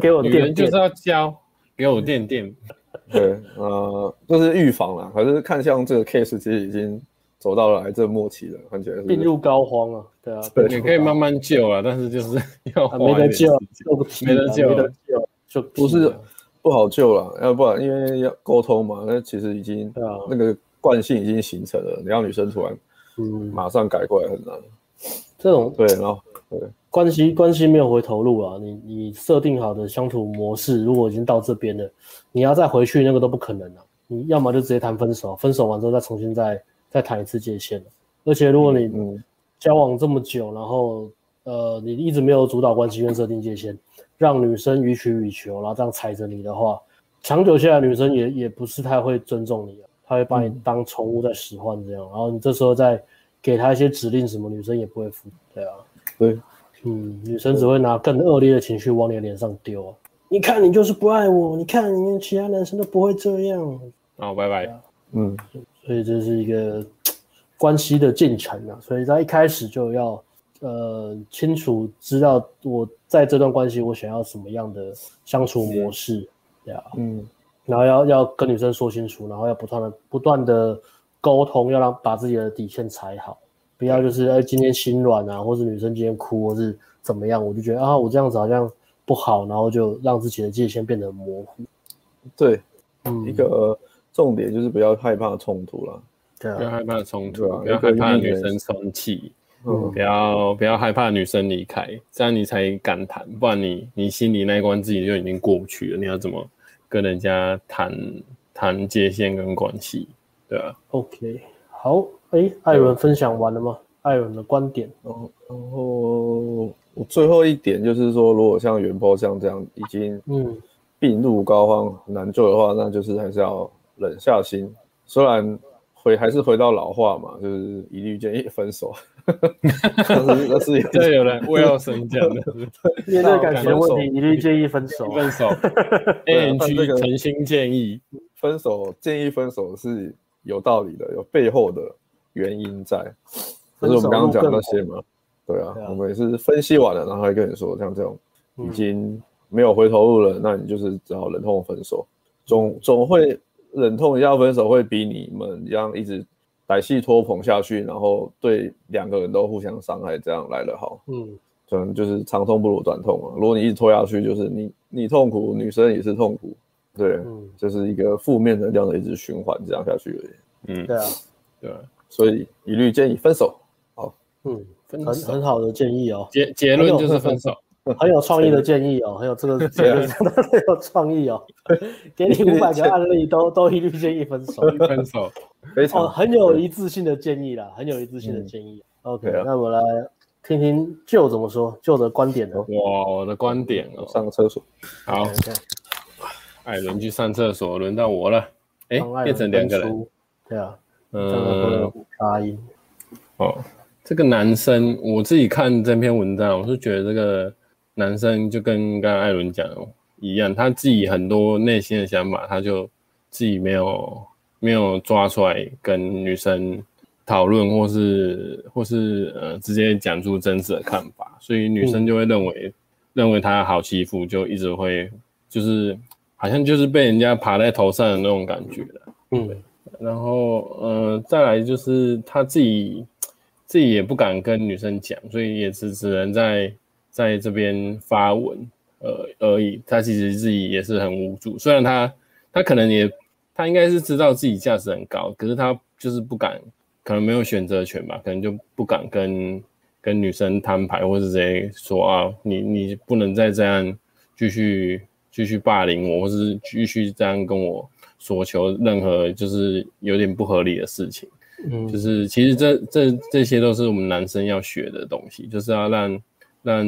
给我电电，就是要教，给我电电。对，呃，就是预防啦，可是看像这个 case 其实已经。走到了癌症末期了，看起来是病入膏肓啊，对啊，也可以慢慢救啊，但是就是要没得救，没得救，没得救，就不是不好救了，要不然因为要沟通嘛，那其实已经那个惯性已经形成了，你让女生突然嗯马上改过来很难。这种对，然后对关系关系没有回头路啊，你你设定好的相处模式如果已经到这边了，你要再回去那个都不可能了，你要么就直接谈分手，分手完之后再重新再。再谈一次界限，而且如果你交往这么久，然后呃你一直没有主导关系跟设定界限，让女生予取予求，然后这样踩着你的话，长久下来女生也也不是太会尊重你，她会把你当宠物在使唤这样，然后你这时候再给她一些指令，什么女生也不会服。对啊，对，嗯，女生只会拿更恶劣的情绪往你的脸上丢啊！你看，你就是不爱我，你看，你们其他男生都不会这样。好，拜拜。嗯，所以这是一个关系的进程啊，所以在一开始就要呃清楚知道我在这段关系我想要什么样的相处模式，对啊，嗯。然后要要跟女生说清楚，然后要不断的不断的沟通，要让把自己的底线踩好，不要就是哎今天心软啊，或是女生今天哭，或是怎么样，我就觉得啊我这样子好像不好，然后就让自己的界限变得模糊。对，嗯，一个重点就是不要害怕冲突了，对啊，不要害怕冲突，啊，不要害怕女生生气，嗯，不要不要害怕女生离开，这样你才敢谈，不然你你心里那一关自己就已经过不去了，你要怎么？跟人家谈谈界限跟关系，对啊。OK，好，哎、欸，艾伦分享完了吗？艾伦的观点。然后，然后我最后一点就是说，如果像原 PO 像这样已经嗯病入膏肓很难救的话，那就是还是要忍下心。虽然回还是回到老话嘛，就是一律建议分手。但是那是这有人魏耀生讲的，面对感情问题，一律建议分手。分手，ANG 诚心建议分手，建议分手是有道理的，有背后的原因在。就是我们刚刚讲那些嘛，对啊，我们也是分析完了，然后还跟你说，像这种已经没有回头路了，那你就是只好忍痛分手。总总会忍痛一下分手，会比你们这样一直。歹戏拖捧下去，然后对两个人都互相伤害，这样来的好。嗯，可能就是长痛不如短痛嘛。如果你一直拖下去，就是你你痛苦，女生也是痛苦，对，嗯，就是一个负面能量的一直循环，这样下去而已。嗯，对啊，对，所以一律建议分手。好，嗯，很很好的建议哦。结结论就是分手。很有创意的建议哦，很有这个结 论真的很有创意哦。给你 五百个案例都都一律建议分手，分手，非常哦，很有一致性的建议啦，很有一致性的建议。OK，那我们来听听 Joe 怎么说，Joe 的观点呢？哇，我的观点哦，上个厕所。好，艾伦去上厕所，轮到我了。哎，变成两个人。对啊，嗯，发音。哦，这个男生，我自己看这篇文章，我是觉得这个。男生就跟刚刚艾伦讲的一样，他自己很多内心的想法，他就自己没有没有抓出来跟女生讨论，或是或是呃直接讲出真实的看法，所以女生就会认为、嗯、认为他好欺负，就一直会就是好像就是被人家爬在头上的那种感觉了。嗯，然后呃再来就是他自己自己也不敢跟女生讲，所以也是只能在。在这边发文，呃而已。他其实自己也是很无助，虽然他他可能也他应该是知道自己价值很高，可是他就是不敢，可能没有选择权吧，可能就不敢跟跟女生摊牌，或是直接说啊，你你不能再这样继续继续霸凌我，或是继续这样跟我索求任何就是有点不合理的事情。嗯，就是其实这这这些都是我们男生要学的东西，就是要让。让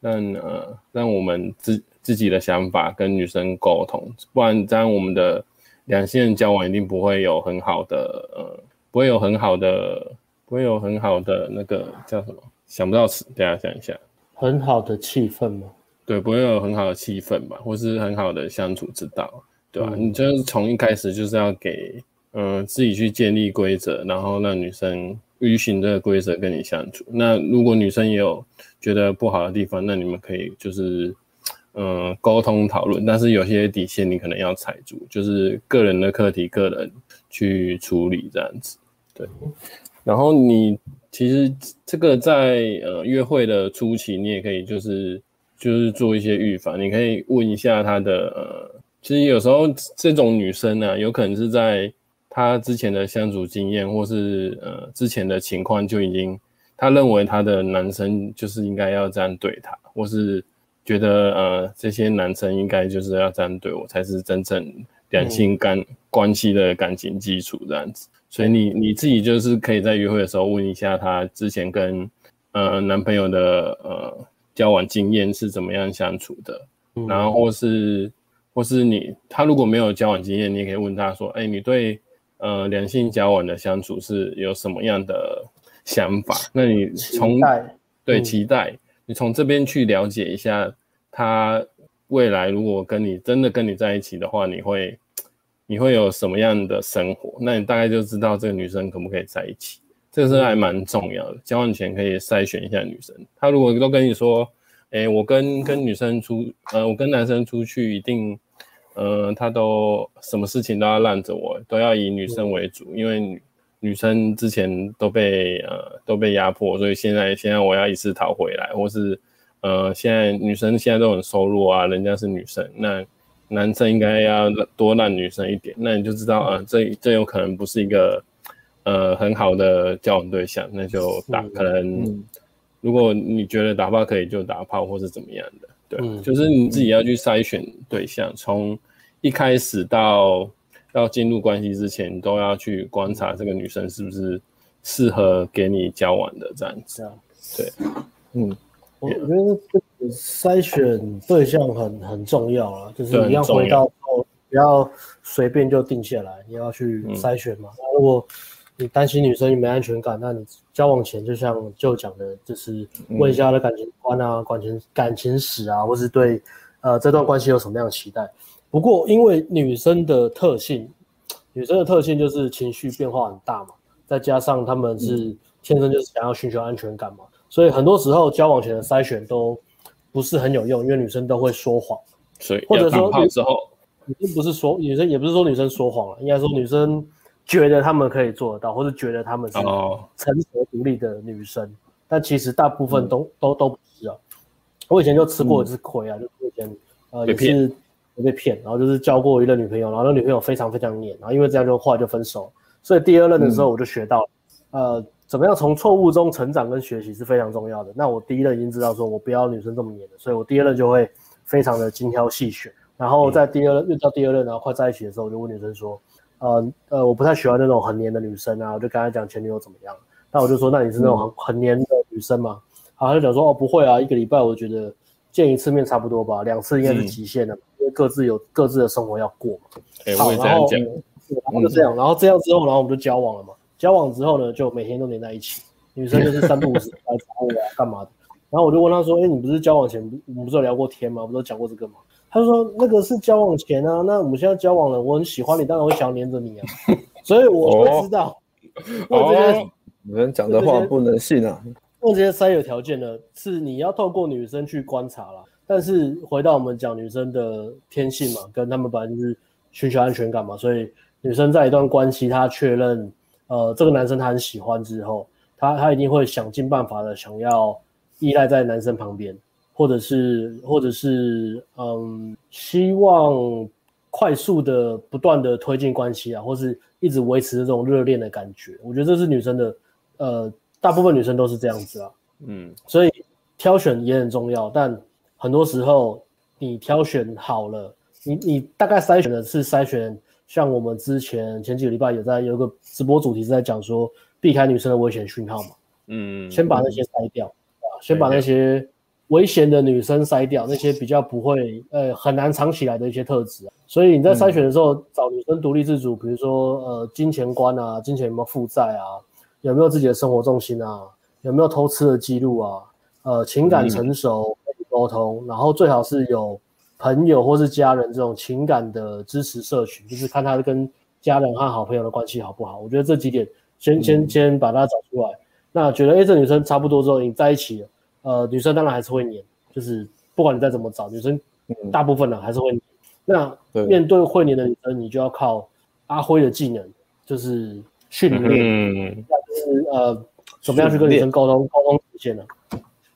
让呃让我们自自己的想法跟女生沟通，不然这样我们的两性人交往一定不会有很好的呃，不会有很好的，不会有很好的那个叫什么？想不到词，大家想一下。很好的气氛吗？对，不会有很好的气氛吧，或是很好的相处之道，对吧？嗯、你就是从一开始就是要给嗯、呃、自己去建立规则，然后让女生遵循这个规则跟你相处。那如果女生也有觉得不好的地方，那你们可以就是，嗯、沟通讨论。但是有些底线你可能要踩住，就是个人的课题，个人去处理这样子。对。然后你其实这个在呃约会的初期，你也可以就是就是做一些预防。你可以问一下他的呃，其实有时候这种女生呢、有可能是在她之前的相处经验，或是呃之前的情况就已经。他认为他的男生就是应该要这样对他，或是觉得呃这些男生应该就是要这样对我，才是真正两性感关系的感情基础这样子。所以你你自己就是可以在约会的时候问一下他之前跟呃男朋友的呃交往经验是怎么样相处的，然后或是或是你他如果没有交往经验，你也可以问他说，哎，你对呃两性交往的相处是有什么样的？想法。那你从对期待，你从这边去了解一下他未来如果跟你真的跟你在一起的话，你会你会有什么样的生活？那你大概就知道这个女生可不可以在一起。这个是还蛮重要的，交往前可以筛选一下女生。她如果都跟你说，哎，我跟跟女生出，呃，我跟男生出去一定。呃，他都什么事情都要让着我，都要以女生为主，因为女女生之前都被呃都被压迫，所以现在现在我要一次讨回来，或是呃现在女生现在都很收入啊，人家是女生，那男生应该要多让女生一点，那你就知道啊，呃，这这有可能不是一个呃很好的交往对象，那就打可能如果你觉得打炮可以就打炮，或是怎么样的。对，嗯、就是你自己要去筛选对象，从、嗯、一开始到到进入关系之前，都要去观察这个女生是不是适合给你交往的这样子。这样对，嗯，我觉得这个筛选对象很很重要啊，就是你要回到后不要随便就定下来，你要去筛选嘛。那、嗯、如果你担心女生你没安全感，那你交往前就像就讲的，就是问一下她的感情观啊、感情感情史啊，或是对呃这段关系有什么样的期待。不过因为女生的特性，女生的特性就是情绪变化很大嘛，再加上她们是天生就是想要寻求安全感嘛，所以很多时候交往前的筛选都不是很有用，因为女生都会说谎，所以或者说女生女生不是说女生也不是说女生说谎了，应该说女生。觉得他们可以做得到，或者觉得他们是成熟独立的女生，oh. 但其实大部分都、嗯、都都不是啊。我以前就吃过一次亏啊，嗯、就是以前呃也是被骗，然后就是交过一任女朋友，然后那女朋友非常非常黏，然后因为这样就后来就分手。所以第二任的时候我就学到，嗯、呃，怎么样从错误中成长跟学习是非常重要的。那我第一任已经知道说我不要女生这么黏的，所以我第二任就会非常的精挑细选。然后在第二任遇到第二任，然后快在一起的时候，我就问女生说。呃呃，我不太喜欢那种很黏的女生啊，我就跟他讲前女友怎么样，那我就说，那你是那种很很黏的女生吗？好，他就讲说，哦，不会啊，一个礼拜我觉得见一次面差不多吧，两次应该是极限的，因为各自有各自的生活要过嘛。好，然后然后就这样，然后这样之后，然后我们就交往了嘛。交往之后呢，就每天都黏在一起，女生就是三不五时来找我啊，干嘛的？然后我就问他说，哎，你不是交往前我们不是有聊过天吗？不是讲过这个吗？他说：“那个是交往前啊，那我们现在交往了，我很喜欢你，当然会想要黏着你啊，所以我不知道。哦”我觉得女人讲的话不能信啊。那这些三有条件呢，是你要透过女生去观察啦。但是回到我们讲女生的天性嘛，跟他们本来就是寻求安全感嘛，所以女生在一段关系，她确认呃这个男生她很喜欢之后，她她一定会想尽办法的想要依赖在男生旁边。或者是，或者是，嗯，希望快速的、不断的推进关系啊，或是一直维持这种热恋的感觉。我觉得这是女生的，呃，大部分女生都是这样子啊。嗯，所以挑选也很重要，但很多时候你挑选好了，你你大概筛选的是筛选，像我们之前前几个礼拜有在有个直播主题是在讲说避开女生的危险讯号嘛。嗯，先把那些筛掉，啊，先把那些。危险的女生筛掉那些比较不会呃很难藏起来的一些特质啊，所以你在筛选的时候找女生独立自主，比如说呃金钱观啊，金钱有没有负债啊，有没有自己的生活重心啊，有没有偷吃的记录啊，呃情感成熟沟通，然后最好是有朋友或是家人这种情感的支持社群，就是看他跟家人和好朋友的关系好不好。我觉得这几点先先先把它找出来，那觉得哎这女生差不多之后你在一起了。呃，女生当然还是会黏，就是不管你再怎么找，女生大部分呢还是会黏。那面对会黏的女生，你就要靠阿辉的技能，就是训练，嗯、就是呃，怎么样去跟女生沟通，沟通界限呢？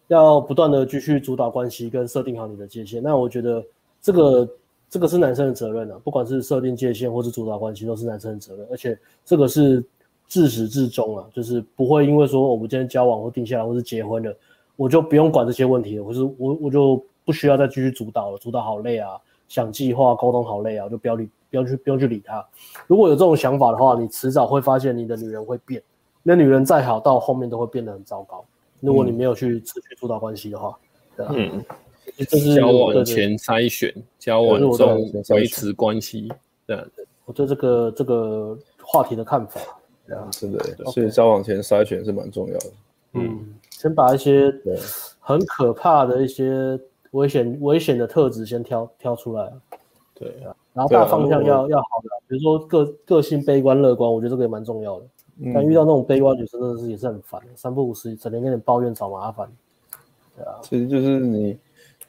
要不断的继续主导关系跟设定好你的界限。那我觉得这个这个是男生的责任啊，不管是设定界限或是主导关系，都是男生的责任。而且这个是自始至终啊，就是不会因为说我们今天交往或定下来或是结婚了。我就不用管这些问题了，我是我我就不需要再继续主导了，主导好累啊，想计划沟通好累啊，就不要理，不要去不用去理他。如果有这种想法的话，你迟早会发现你的女人会变。那女人再好，到后面都会变得很糟糕。如果你没有去持续主导关系的话，对啊，嗯，交往前筛选，交往中维持关系，对，我对这个这个话题的看法。对啊，真的，所以交往前筛选是蛮重要的。嗯，先把一些很可怕的一些危险危险的特质先挑挑出来。对啊，然后大方向要要好的，比如说个个性悲观乐观，我觉得这个也蛮重要的。但遇到那种悲观女生，真的是也是很烦，三不五时整天跟你抱怨找麻烦。对啊，其实就是你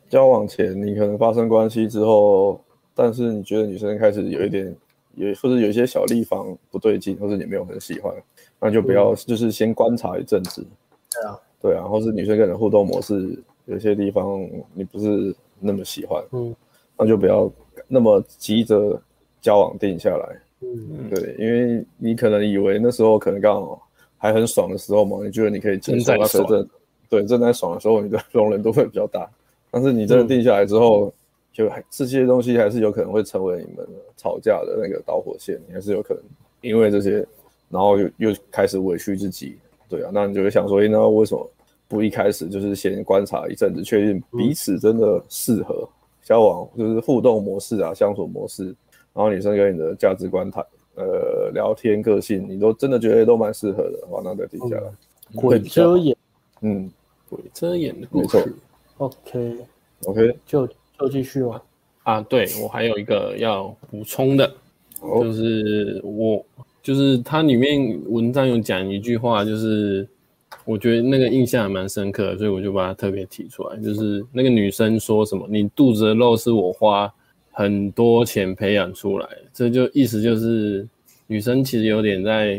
交往前，你可能发生关系之后，但是你觉得女生开始有一点，有或者有一些小地方不对劲，或者你没有很喜欢，那就不要，就是先观察一阵子。对啊，对啊，或是女生跟人互动模式有些地方你不是那么喜欢，嗯，那就不要那么急着交往定下来。嗯，对，因为你可能以为那时候可能刚好还很爽的时候嘛，你觉得你可以接受那时候，对，正在爽的时候，你的容忍度会比较大。但是你真的定下来之后，嗯、就这些东西还是有可能会成为你们吵架的那个导火线，你还是有可能因为这些，然后又又开始委屈自己。对啊，那你就会想说，那为什么不一开始就是先观察一阵子，确定彼此真的适合交往，就是互动模式啊，相处模式。然后女生跟你的价值观谈，呃，聊天个性，你都真的觉得都蛮适合的，好，那再定下来。鬼遮眼，嗯，鬼遮眼的故事。OK，OK，就就继续吧。啊，对，我还有一个要补充的，就是我就是它里面文章有讲一句话，就是我觉得那个印象还蛮深刻的，所以我就把它特别提出来，就是那个女生说什么：“你肚子的肉是我花。”很多钱培养出来，这就意思就是女生其实有点在，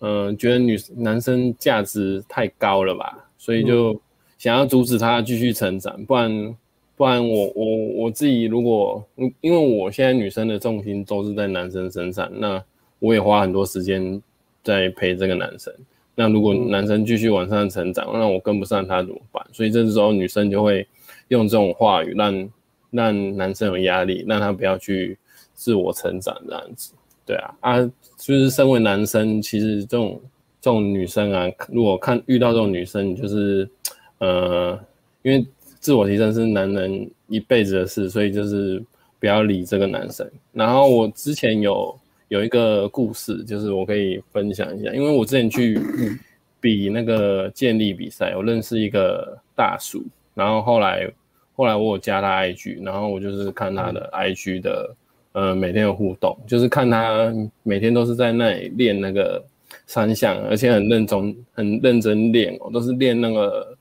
嗯、呃，觉得女男生价值太高了吧，所以就想要阻止他继续成长，不然不然我我我自己如果，因为我现在女生的重心都是在男生身上，那我也花很多时间在陪这个男生，那如果男生继续往上成长，那我跟不上他怎么办？所以这时候女生就会用这种话语让。让男生有压力，让他不要去自我成长这样子，对啊，啊，就是身为男生，其实这种这种女生啊，如果看遇到这种女生，就是呃，因为自我提升是男人一辈子的事，所以就是不要理这个男生。然后我之前有有一个故事，就是我可以分享一下，因为我之前去比那个健力比赛，我认识一个大叔，然后后来。后来我有加他 IG，然后我就是看他的 IG 的，呃，每天的互动，就是看他每天都是在那里练那个三项，而且很认真，很认真练哦，都是练那个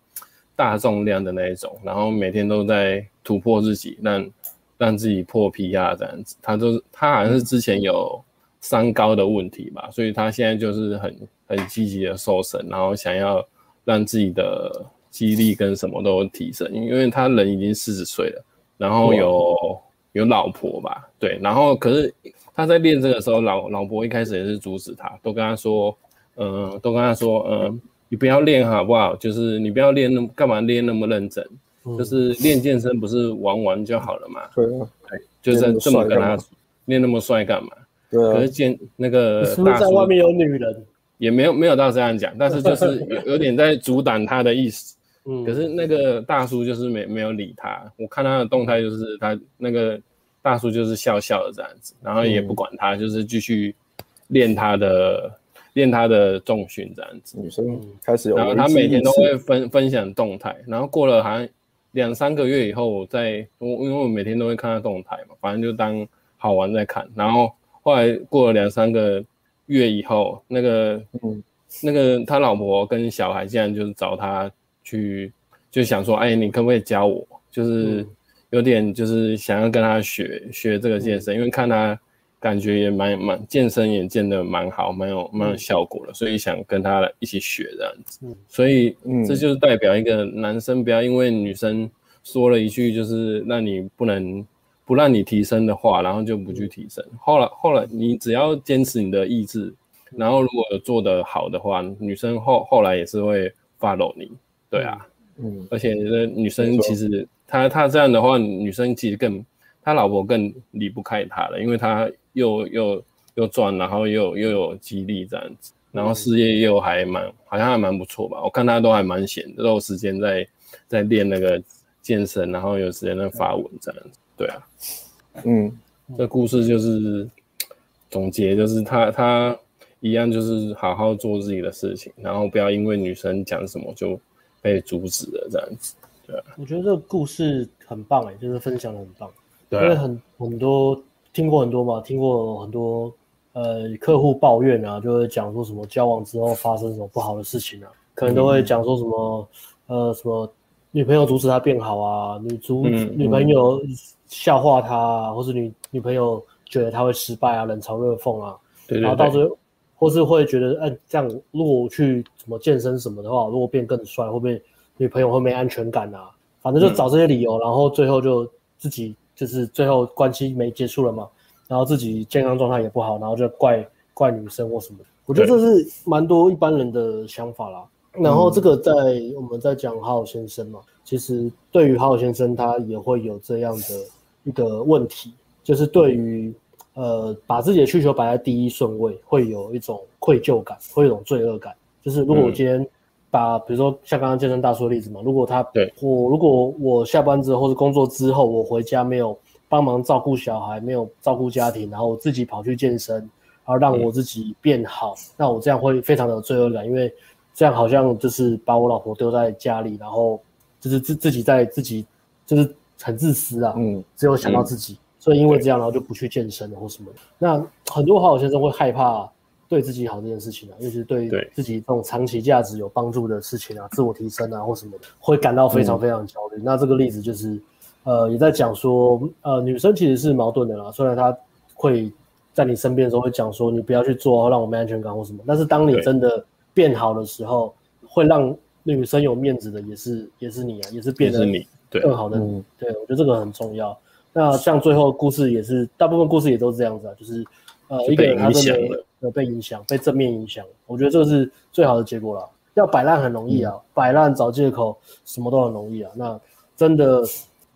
大重量的那一种，然后每天都在突破自己，让让自己破 PR 这样子。他就是他好像是之前有三高的问题吧，所以他现在就是很很积极的瘦身，然后想要让自己的。肌力跟什么都提升，因为他人已经四十岁了，然后有有老婆吧，对，然后可是他在练这个时候，老老婆一开始也是阻止他，都跟他说，嗯、呃，都跟他说，嗯、呃，你不要练好不好？就是你不要练那么干嘛练那么认真，嗯、就是练健身不是玩玩就好了嘛？对啊，对，就是这么跟他练那么帅干嘛？对啊，可是健那个是不是在外面有女人？也没有没有到这样讲，但是就是有有点在阻挡他的意思。嗯，可是那个大叔就是没没有理他，我看他的动态就是他那个大叔就是笑笑的这样子，然后也不管他，就是继续练他的练他的重训这样子。女生开始有，然后他每天都会分分享动态，然后过了好像两三个月以后，我在我因为我每天都会看他动态嘛，反正就当好玩在看，然后后来过了两三个月以后，那个嗯那个他老婆跟小孩竟然就是找他。去就想说，哎，你可不可以教我？就是有点就是想要跟他学学这个健身，嗯、因为看他感觉也蛮蛮健身也健得蛮好，蛮有蛮有效果的，所以想跟他一起学这样子。嗯、所以这就是代表一个男生不要因为女生说了一句就是让你不能不让你提升的话，然后就不去提升。后来后来你只要坚持你的意志，然后如果有做得好的话，女生后后来也是会 follow 你。对啊，嗯，而且你的女生其实她她这样的话，女生其实更她老婆更离不开他了，因为他又又又赚，然后又又有激励这样子，然后事业又还蛮好像还蛮不错吧，我看他都还蛮闲的，都有时间在在练那个健身，然后有时间在发文这样子，对啊，嗯，这故事就是总结，就是他他一样就是好好做自己的事情，然后不要因为女生讲什么就被阻止了这样子。对，我觉得这个故事很棒哎，就是分享的很棒。对，因为很很多听过很多嘛，听过很多呃客户抱怨啊，就会讲说什么交往之后发生什么不好的事情啊，可能都会讲说什么、嗯、呃什么女朋友阻止他变好啊，女主、嗯、女朋友笑话他、啊，或是女女朋友觉得他会失败啊，冷嘲热讽啊，对对对，然后到最后或是会觉得，嗯、呃，这样如果去什么健身什么的话，如果变更帅，会不会女朋友会没安全感啊？反正就找这些理由，然后最后就自己就是最后关系没结束了嘛，然后自己健康状态也不好，然后就怪怪女生或什么。我觉得这是蛮多一般人的想法啦。然后这个在我们在讲好好先生嘛，其实对于好好先生他也会有这样的一个问题，就是对于呃把自己的需求摆在第一顺位，会有一种愧疚感，会有一种罪恶感。就是如果我今天、嗯。把比如说像刚刚健身大叔的例子嘛，如果他对我如果我下班之后或者工作之后，我回家没有帮忙照顾小孩，没有照顾家庭，然后我自己跑去健身，然后让我自己变好，嗯、那我这样会非常的有罪恶感，因为这样好像就是把我老婆丢在家里，然后就是自自己在自己就是很自私啊，嗯，只有想到自己，嗯、所以因为这样，然后就不去健身了或什么的。那很多好好先生会害怕。对自己好这件事情啊，尤其是对自己这种长期价值有帮助的事情啊，自我提升啊或什么的，会感到非常非常焦虑。嗯、那这个例子就是，呃，也在讲说，呃，女生其实是矛盾的啦。虽然她会在你身边的时候会讲说，你不要去做让我没安全感或什么，但是当你真的变好的时候，会让女生有面子的也是也是你啊，也是变得更好的你。对，我觉得这个很重要。那像最后故事也是，大部分故事也都是这样子啊，就是呃，一个人他真的。被影响，被正面影响，我觉得这个是最好的结果了。要摆烂很容易啊，嗯、摆烂找借口什么都很容易啊。那真的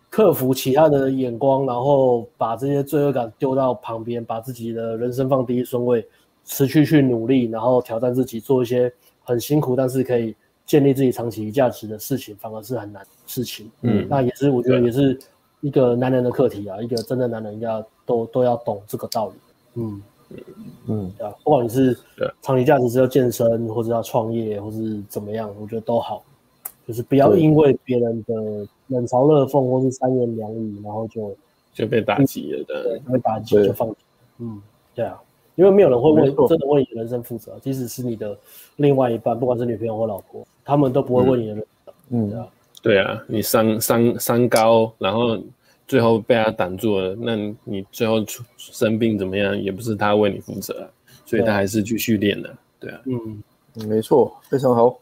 克服其他的眼光，然后把这些罪恶感丢到旁边，把自己的人生放第一顺位，持续去努力，然后挑战自己，做一些很辛苦但是可以建立自己长期价值的事情，反而是很难的事情。嗯，那也是我觉得也是一个男人的课题啊，一个真的男人应该都都要懂这个道理。嗯。嗯，对啊，不管你是长期价值是要健身，或者要创业，或是怎么样，我觉得都好，就是不要因为别人的冷嘲热讽或是三言两语，然后就就被打击了的，对，被打击就放弃。嗯，对啊，因为没有人会为真的为你的人生负责，即使是你的另外一半，不管是女朋友或老婆，他们都不会为你的人生。嗯，对啊，对啊，你三三三高，然后。最后被他挡住了，那你最后出生病怎么样，也不是他为你负责，所以他还是继续练的，对啊，嗯，没错，非常好，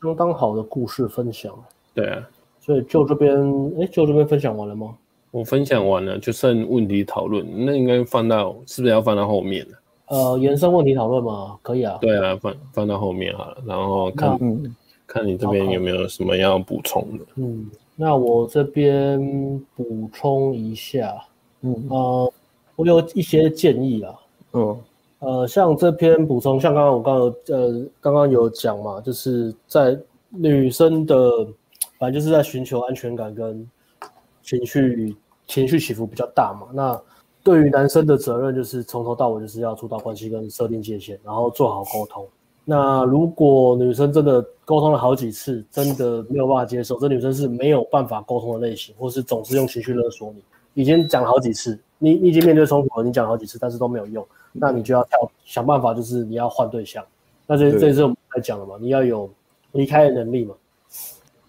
相当好的故事分享，对啊，所以就这边，哎，就这边分享完了吗？我分享完了，就剩问题讨论，那应该放到是不是要放到后面呢？呃，延伸问题讨论嘛？可以啊，对啊，放放到后面好了，然后看，嗯，看你这边有没有什么要补充的，嗯。那我这边补充一下，嗯呃，我有一些建议啊，嗯呃，像这篇补充，像刚刚我刚刚呃刚刚有讲嘛，就是在女生的，反正就是在寻求安全感跟情绪情绪起伏比较大嘛。那对于男生的责任就是从头到尾就是要主导关系跟设定界限，然后做好沟通。那如果女生真的沟通了好几次，真的没有办法接受，这女生是没有办法沟通的类型，或是总是用情绪勒索你。已经讲了好几次，你你已经面对冲突了，你讲了好几次，但是都没有用，那你就要跳想办法，就是你要换对象。那这这是我们在讲了嘛，你要有离开的能力嘛。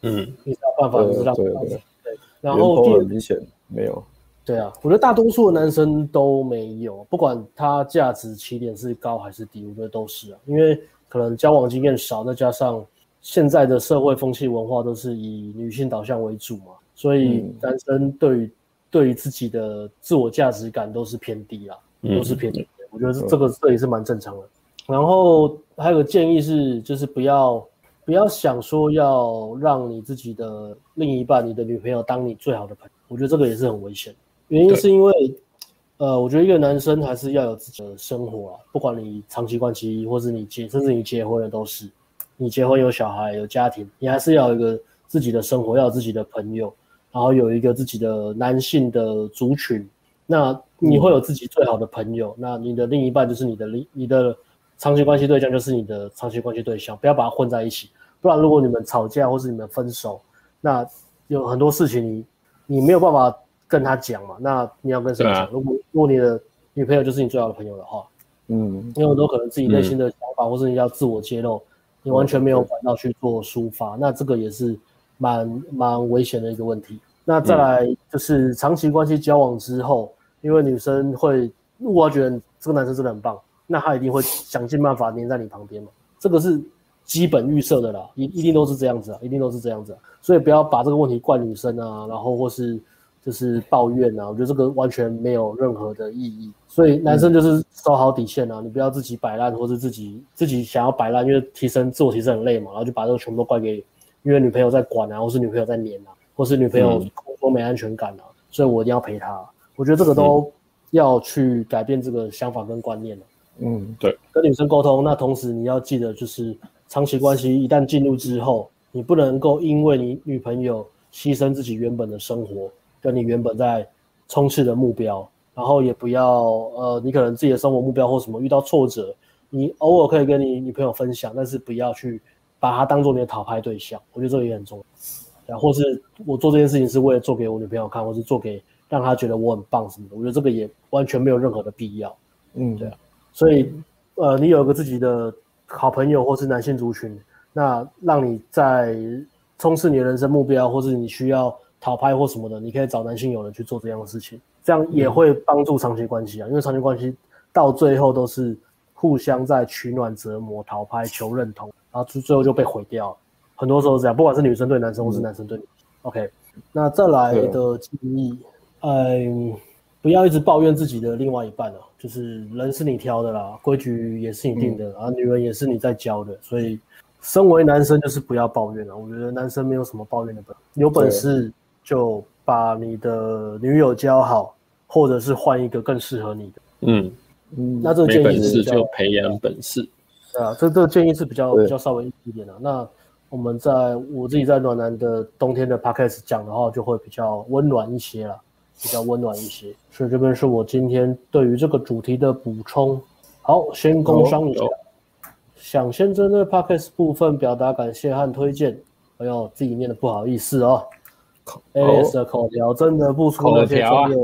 嗯，你想办法就是让对，对，对，对，然后很明显没有。对啊，我觉得大多数的男生都没有，不管他价值起点是高还是低，我觉得都是啊，因为。可能交往经验少，再加上现在的社会风气文化都是以女性导向为主嘛，所以男生对于、嗯、对于自己的自我价值感都是偏低啦，嗯、都是偏低。我觉得这个这也是蛮正常的。然后还有个建议是，就是不要不要想说要让你自己的另一半、你的女朋友当你最好的朋友，我觉得这个也是很危险。原因是因为。呃，我觉得一个男生还是要有自己的生活啊，不管你长期关系，或是你结，甚至你结婚了，都是你结婚有小孩有家庭，你还是要有一个自己的生活，要有自己的朋友，然后有一个自己的男性的族群。那你会有自己最好的朋友，嗯、那你的另一半就是你的另你的长期关系对象就是你的长期关系对象，不要把它混在一起。不然，如果你们吵架或是你们分手，那有很多事情你你没有办法跟他讲嘛。那你要跟谁讲？啊、如果如果你的女朋友就是你最好的朋友的话，嗯，因为很多可能自己内心的想法，或是你要自我揭露，嗯、你完全没有管道去做抒发，嗯、那这个也是蛮蛮危险的一个问题。那再来就是长期关系交往之后，因为女生会，如果觉得这个男生真的很棒，那他一定会想尽办法黏在你旁边嘛。这个是基本预设的啦，一一定都是这样子啊，一定都是这样子啊。所以不要把这个问题怪女生啊，然后或是就是抱怨啊，我觉得这个完全没有任何的意义。所以男生就是守好底线啊，你不要自己摆烂，或是自己自己想要摆烂，因为提升自我提升很累嘛，然后就把这个全部都怪给因为女朋友在管啊，或是女朋友在黏啊。或是女朋友都没安全感啊，嗯、所以我一定要陪她。我觉得这个都要去改变这个想法跟观念了。嗯，对，跟女生沟通。那同时你要记得，就是长期关系一旦进入之后，你不能够因为你女朋友牺牲自己原本的生活，跟你原本在冲刺的目标，然后也不要呃，你可能自己的生活目标或什么遇到挫折，你偶尔可以跟你女朋友分享，但是不要去把它当做你的讨拍对象。我觉得这个也很重要。然或是我做这件事情是为了做给我女朋友看，或是做给让她觉得我很棒什么的，我觉得这个也完全没有任何的必要。嗯，对啊。所以，呃，你有一个自己的好朋友或是男性族群，那让你在冲刺你的人生目标，或是你需要讨拍或什么的，你可以找男性友人去做这样的事情，这样也会帮助长期关系啊。因为长期关系到最后都是互相在取暖、折磨、讨拍、求认同，然后最最后就被毁掉了。很多时候是这样，不管是女生对男生，或是男生对女生。嗯、OK，那再来的建议，嗯，不要一直抱怨自己的另外一半啊，就是人是你挑的啦，规矩也是你定的，啊、嗯，女人也是你在教的，所以身为男生就是不要抱怨了。我觉得男生没有什么抱怨的本，有本事就把你的女友教好，或者是换一个更适合你的。嗯嗯，那这个建议是就培养本事。对啊，这这个建议是比较比较稍微一点的。那我们在我自己在暖男的冬天的 podcast 讲的话，就会比较温暖一些了，比较温暖一些。所以这边是我今天对于这个主题的补充。好，先工商一下，哦、想先针对 podcast 部分表达感谢和推荐。哎呦，自己念的不好意思哦。AS 的口条真的不出那些专业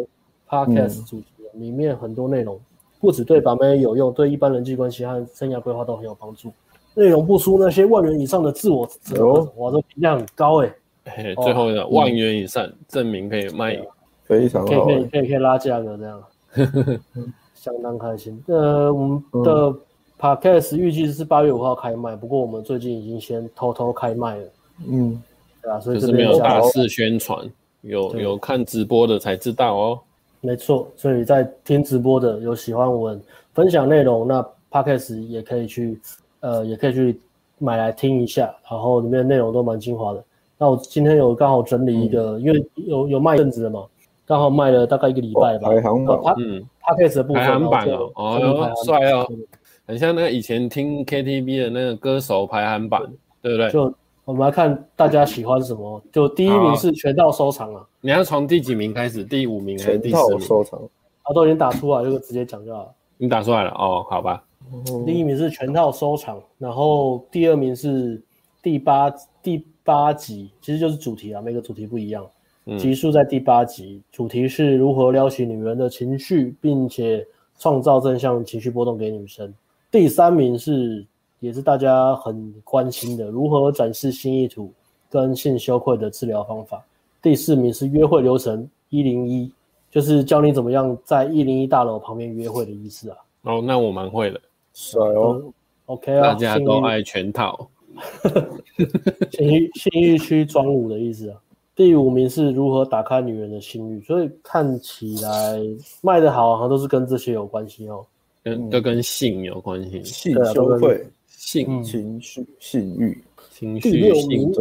podcast 主题，嗯、里面很多内容不只对把妹有用，对一般人际关系和生涯规划都很有帮助。内容不输那些万元以上的自我责任，哇，这评价很高哎、欸。最后的万元以上证明可以卖，非常好，可以可以可以可以拉价格这样，相当开心。呃，我们的 podcast 预计是八月五号开卖，不过我们最近已经先偷偷开卖了。嗯，对啊，所以这边没有大肆宣传，有有看直播的才知道哦。没错，所以在听直播的有喜欢我们分享内容，那 podcast 也可以去。呃，也可以去买来听一下，然后里面的内容都蛮精华的。那我今天有刚好整理一个，嗯、因为有有卖一阵子的嘛，刚好卖了大概一个礼拜吧。排行榜，嗯，Podcast 的部分，排行榜哦，哦，帅哦，很像那个以前听 KTV 的那个歌手排行榜，对不对？就我们来看大家喜欢什么，就第一名是全套收藏啊。你要从第几名开始？第五名还是第四名？收藏，啊，都已经打出来，就直接讲就好了。你打出来了哦，好吧。第一名是全套收藏，然后第二名是第八第八集，其实就是主题啊，每个主题不一样。集数在第八集，主题是如何撩起女人的情绪，并且创造正向情绪波动给女生。第三名是也是大家很关心的，如何展示新意图跟性羞愧的治疗方法。第四名是约会流程一零一，就是教你怎么样在一零一大楼旁边约会的意思啊。哦，那我蛮会的。帅哦、嗯、，OK 啊，大家都爱全套。信义信义区装舞的意思啊。第五名是如何打开女人的心欲，所以看起来卖的好，好像都是跟这些有关系哦，跟都跟性有关系，性羞愧、性情绪、性欲。第六名，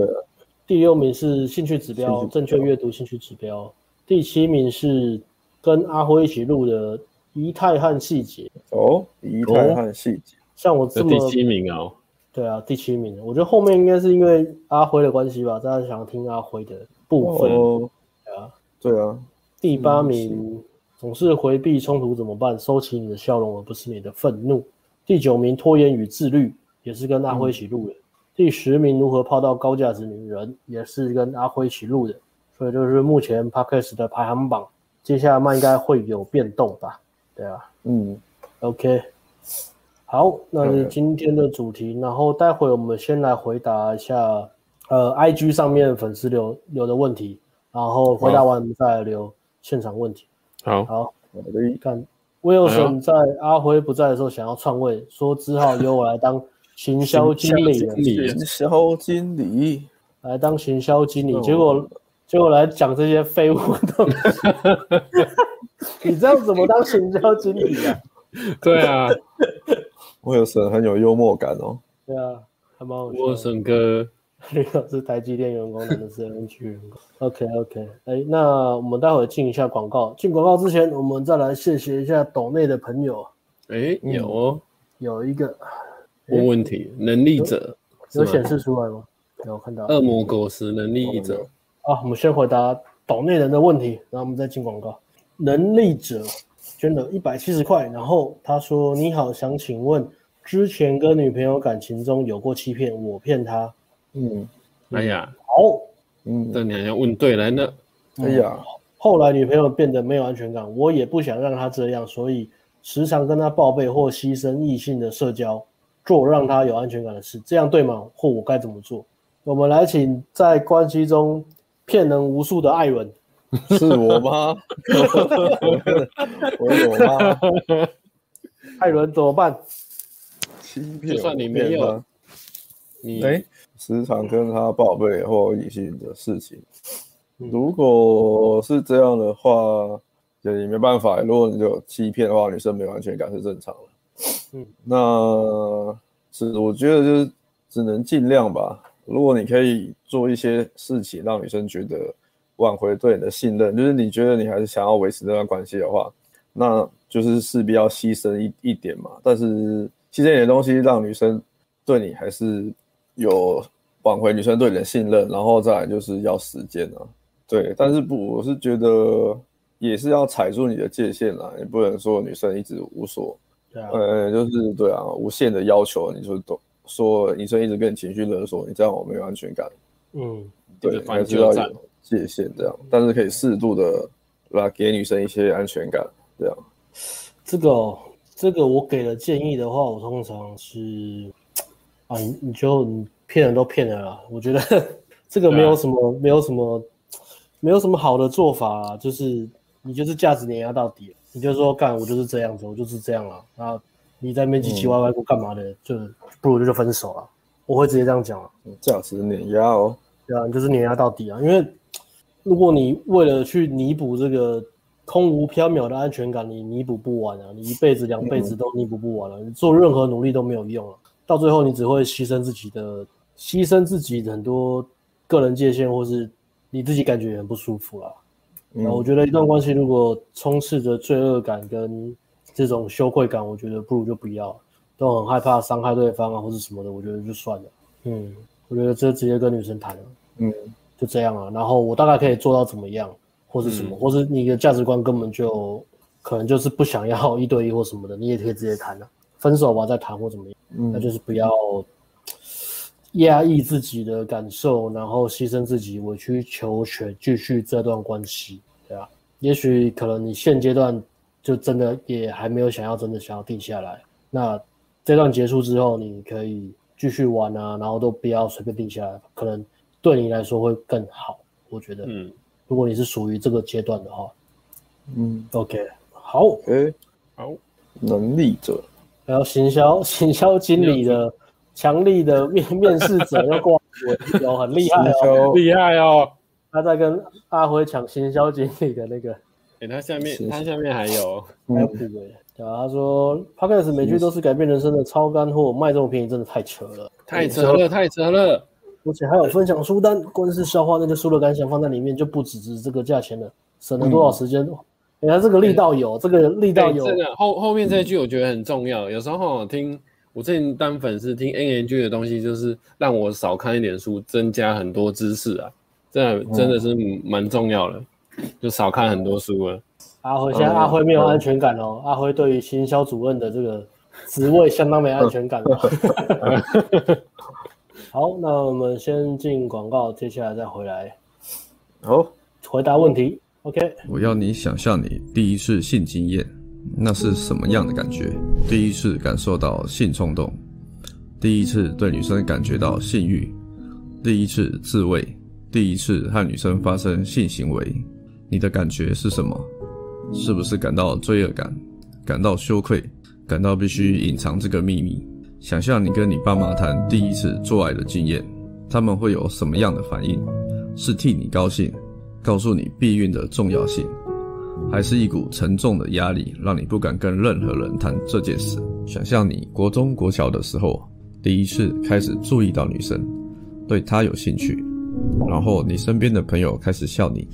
第六名是兴趣指标，正确阅读兴趣指标。第七名是跟阿辉一起录的。仪态和细节。哦，仪态和细节，像我这么第七名哦，对啊，第七名，我觉得后面应该是因为阿辉的关系吧，大家想听阿辉的部分，哦、对啊，对啊，第八名总是回避冲突怎么办？收起你的笑容，而不是你的愤怒。第九名拖延与自律，也是跟阿辉一起录的。嗯、第十名如何泡到高价值女人，也是跟阿辉一起录的。所以就是目前 Podcast 的排行榜，接下来应该会有变动吧？对啊，嗯，OK，好，那是今天的主题。然后待会我们先来回答一下，呃，IG 上面粉丝留留的问题，然后回答完我们再来留现场问题。好，好，我们看 Wilson 在阿辉不在的时候想要篡位，说只好由我来当行销经理，行销经理来当行销经理，结果。结果来讲这些废物的东西，你这样怎么当行销经理啊？对啊，我有神很有幽默感哦。对啊，还蛮好笑。我神哥，那个是台积电员工，真的是 NG 员工。OK OK，哎，那我们待会进一下广告。进广告之前，我们再来谢谢一下岛内的朋友。哎，有哦，有一个问问题，能力者有显示出来吗？有看到。恶魔果实能力者。啊，我们先回答岛内人的问题，然后我们再进广告。能力者捐了一百七十块，然后他说：“你好，想请问，之前跟女朋友感情中有过欺骗，我骗她。”嗯，哎呀，好，嗯，这你好像问对了呢。哎呀，后来女朋友变得没有安全感，我也不想让她这样，所以时常跟她报备或牺牲异性的社交，做让他有安全感的事，这样对吗？或我该怎么做？我们来请在关系中。骗人无数的艾伦，是我吗？我有吗？艾伦怎么办？欺骗，就算你没有，你哎，时常跟他报备或异性的事情。如果是这样的话，也没办法。如果你有欺骗的话，女生没有安全感是正常的。那是我觉得就是只能尽量吧。如果你可以做一些事情让女生觉得挽回对你的信任，就是你觉得你还是想要维持这段关系的话，那就是势必要牺牲一一点嘛。但是牺牲一点东西让女生对你还是有挽回女生对你的信任，然后再来就是要时间啊。对，但是不，我是觉得也是要踩住你的界限啦，你不能说女生一直无所，对啊，呃，就是对啊，无限的要求，你就懂。说女生一直跟你情绪勒索，你这样我没有安全感。嗯，对，还是要有界限这样，但是可以适度的来给女生一些安全感这样。这个、哦、这个我给的建议的话，我通常是啊，你你就你骗人都骗人了，我觉得 这个没有什么、啊、没有什么没有什么好的做法啊，就是你就是价值碾压到底，你就说干我就是这样子，我就是这样了，然后。你在那边唧唧歪歪过干嘛的？嗯、就不如就就分手了。我会直接这样讲啊。这样子碾压哦，对啊，就是碾压到底啊。因为如果你为了去弥补这个空无缥缈的安全感，你弥补不完啊。你一辈子、两辈子都弥补不完了、啊。嗯、你做任何努力都没有用了、啊，到最后你只会牺牲自己的，牺牲自己的很多个人界限，或是你自己感觉也很不舒服了、啊。嗯，我觉得一段关系如果充斥着罪恶感跟这种羞愧感，我觉得不如就不要，都很害怕伤害对方啊，或者什么的，我觉得就算了。嗯，我觉得这直接跟女生谈了，嗯，就这样啊。然后我大概可以做到怎么样，或是什么，嗯、或是你的价值观根本就可能就是不想要一对一或什么的，你也可以直接谈了、啊，分手吧再谈或怎么样。嗯，那就是不要压抑自己的感受，然后牺牲自己，委曲求全，继续这段关系，对啊。也许可能你现阶段。就真的也还没有想要真的想要定下来，那这段结束之后，你可以继续玩啊，然后都不要随便定下来，可能对你来说会更好。我觉得，嗯，如果你是属于这个阶段的话，嗯，OK，好，哎、欸，好，能力者，还有行销行销经理的强力的 面面试者要过来，有很厉害哦，厉害哦，他在跟阿辉抢行销经理的那个。哎，他下面，他下面还有，还有补的。对啊，他说，Podcast 每句都是改变人生的超干货，卖这么便宜，真的太扯了，太扯了，太扯了。而且还有分享书单，光是消化那个书的感想放在里面，就不只值这个价钱了，省了多少时间？哎，他这个力道有，这个力道有。真的，后后面这一句我觉得很重要。有时候听我最近当粉丝听 NNG 的东西，就是让我少看一点书，增加很多知识啊，这真的是蛮重要的。就少看很多书了。阿辉现在阿辉没有安全感哦。阿辉对于行销主任的这个职位相当没安全感。好，那我们先进广告，接下来再回来。好，回答问题。OK。我要你想象你第一次性经验，那是什么样的感觉？第一次感受到性冲动，第一次对女生感觉到性欲，第一次自慰，第一次和女生发生性行为，你的感觉是什么？是不是感到罪恶感，感到羞愧，感到必须隐藏这个秘密？想象你跟你爸妈谈第一次做爱的经验，他们会有什么样的反应？是替你高兴，告诉你避孕的重要性，还是一股沉重的压力，让你不敢跟任何人谈这件事？想象你国中国小的时候，第一次开始注意到女生，对她有兴趣，然后你身边的朋友开始笑你，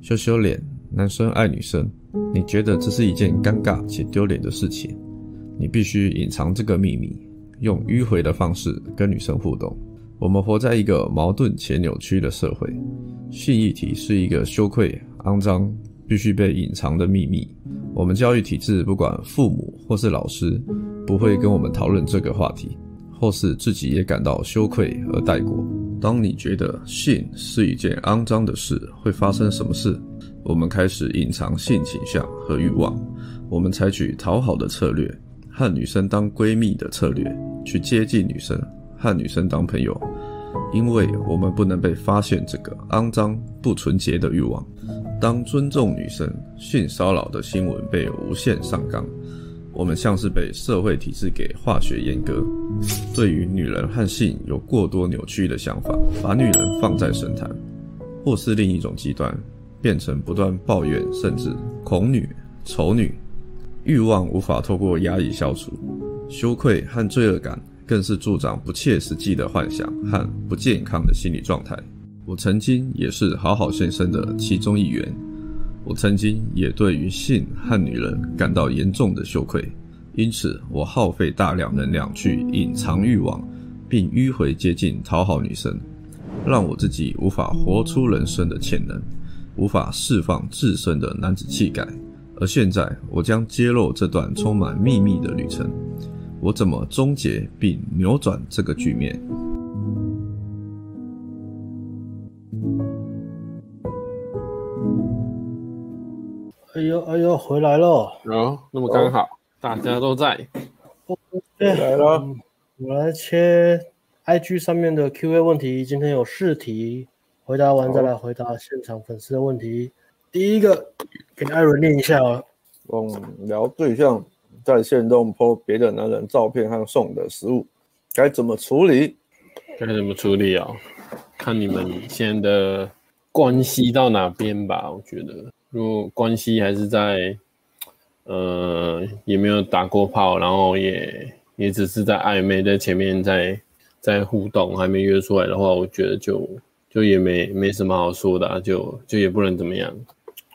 羞羞脸，男生爱女生，你觉得这是一件尴尬且丢脸的事情，你必须隐藏这个秘密。用迂回的方式跟女生互动。我们活在一个矛盾且扭曲的社会，性议题是一个羞愧、肮脏、必须被隐藏的秘密。我们教育体制，不管父母或是老师，不会跟我们讨论这个话题，或是自己也感到羞愧而带过。当你觉得性是一件肮脏的事，会发生什么事？我们开始隐藏性倾向和欲望，我们采取讨好的策略。和女生当闺蜜的策略，去接近女生，和女生当朋友，因为我们不能被发现这个肮脏不纯洁的欲望。当尊重女生性骚扰的新闻被无限上纲，我们像是被社会体制给化学阉割。对于女人和性有过多扭曲的想法，把女人放在神坛，或是另一种极端，变成不断抱怨甚至恐女、丑女。欲望无法透过压抑消除，羞愧和罪恶感更是助长不切实际的幻想和不健康的心理状态。我曾经也是好好先生的其中一员，我曾经也对于性和女人感到严重的羞愧，因此我耗费大量能量去隐藏欲望，并迂回接近讨好女生，让我自己无法活出人生的潜能，无法释放自身的男子气概。而现在，我将揭露这段充满秘密的旅程。我怎么终结并扭转这个局面？哎呦哎呦，回来了！哦，那么刚好，哦、大家都在。回来了，我来切 IG 上面的 QA 问题。今天有四题，回答完再来回答现场粉丝的问题。第一个，给艾伦念一下哦。嗯，聊对象在线动 po 别的男人照片和送的食物，该怎么处理？该怎么处理啊、哦？看你们现在的关系到哪边吧。我觉得，如果关系还是在，呃，也没有打过炮，然后也也只是在暧昧，在前面在在互动，还没约出来的话，我觉得就就也没没什么好说的、啊，就就也不能怎么样。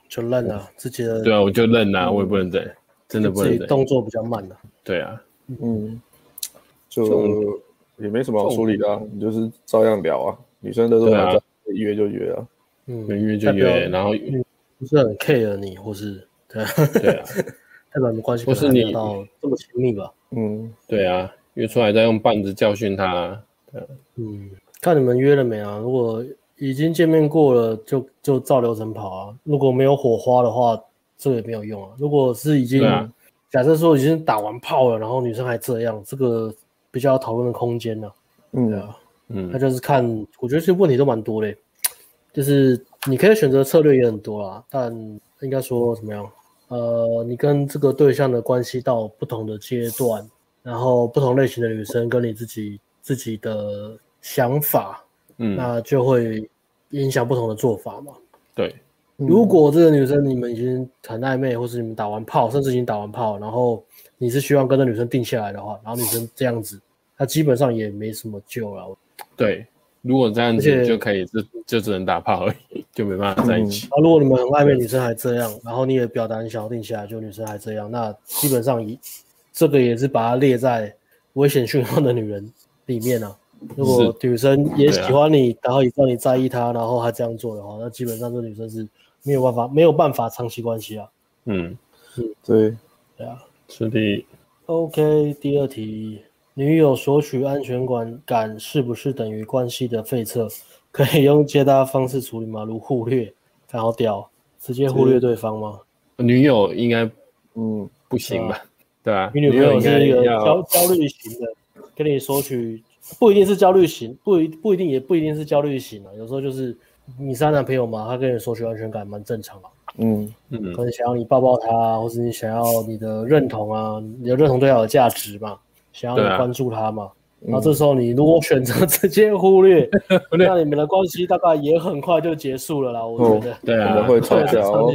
就认了，自己的对啊，我就认啊，我也不能认，真的不能认。动作比较慢的，对啊，嗯，就也没什么好处理的，啊，你就是照样聊啊。女生都说要约就约啊，嗯，约就约，然后不是很 care 你，或是对啊，对啊，代表你们关系不是你到这么亲密吧？嗯，对啊，约出来再用棒子教训他，对，嗯，看你们约了没啊？如果已经见面过了，就就照流程跑啊。如果没有火花的话，这个也没有用啊。如果是已经、啊、假设说已经打完炮了，然后女生还这样，这个比较讨论的空间呢、啊。嗯，对啊，嗯，那就是看，我觉得这些问题都蛮多的，就是你可以选择策略也很多啦，但应该说怎么样？呃，你跟这个对象的关系到不同的阶段，然后不同类型的女生跟你自己自己的想法，嗯，那就会。影响不同的做法嘛？对，如果这个女生你们已经很暧昧，或是你们打完炮，甚至已经打完炮，然后你是希望跟这女生定下来的话，然后女生这样子，她基本上也没什么救了。对，如果这样子就可以，就就只能打炮而已，就没办法在一起。啊，如果你们很暧昧，女生还这样，然后你也表达你想要定下来，就女生还这样，那基本上以这个也是把它列在危险讯号的女人里面啊。如果女生也喜欢你，啊、然后也知道你在意她，然后她这样做的话，那基本上这女生是没有办法没有办法长期关系啊。嗯，是，对，对啊，是的。OK，第二题，女友索取安全感是不是等于关系的废撤？可以用接搭方式处理吗？如忽略，然后掉，直接忽略对方吗？女友应该嗯不行吧？对啊，你女朋友是一个焦焦虑型的，跟你索取不一定是焦虑型，不一不一定也不一定是焦虑型啊，有时候就是你是她男朋友嘛，他跟你索取安全感蛮正常的。嗯嗯，可能想要你抱抱他，或是你想要你的认同啊，你的认同对他有价值嘛，想要你关注他嘛，啊、这时候你如果选择直接忽略，那、嗯、你们的关系大概也很快就结束了啦。我觉得，对啊，会吵架哦。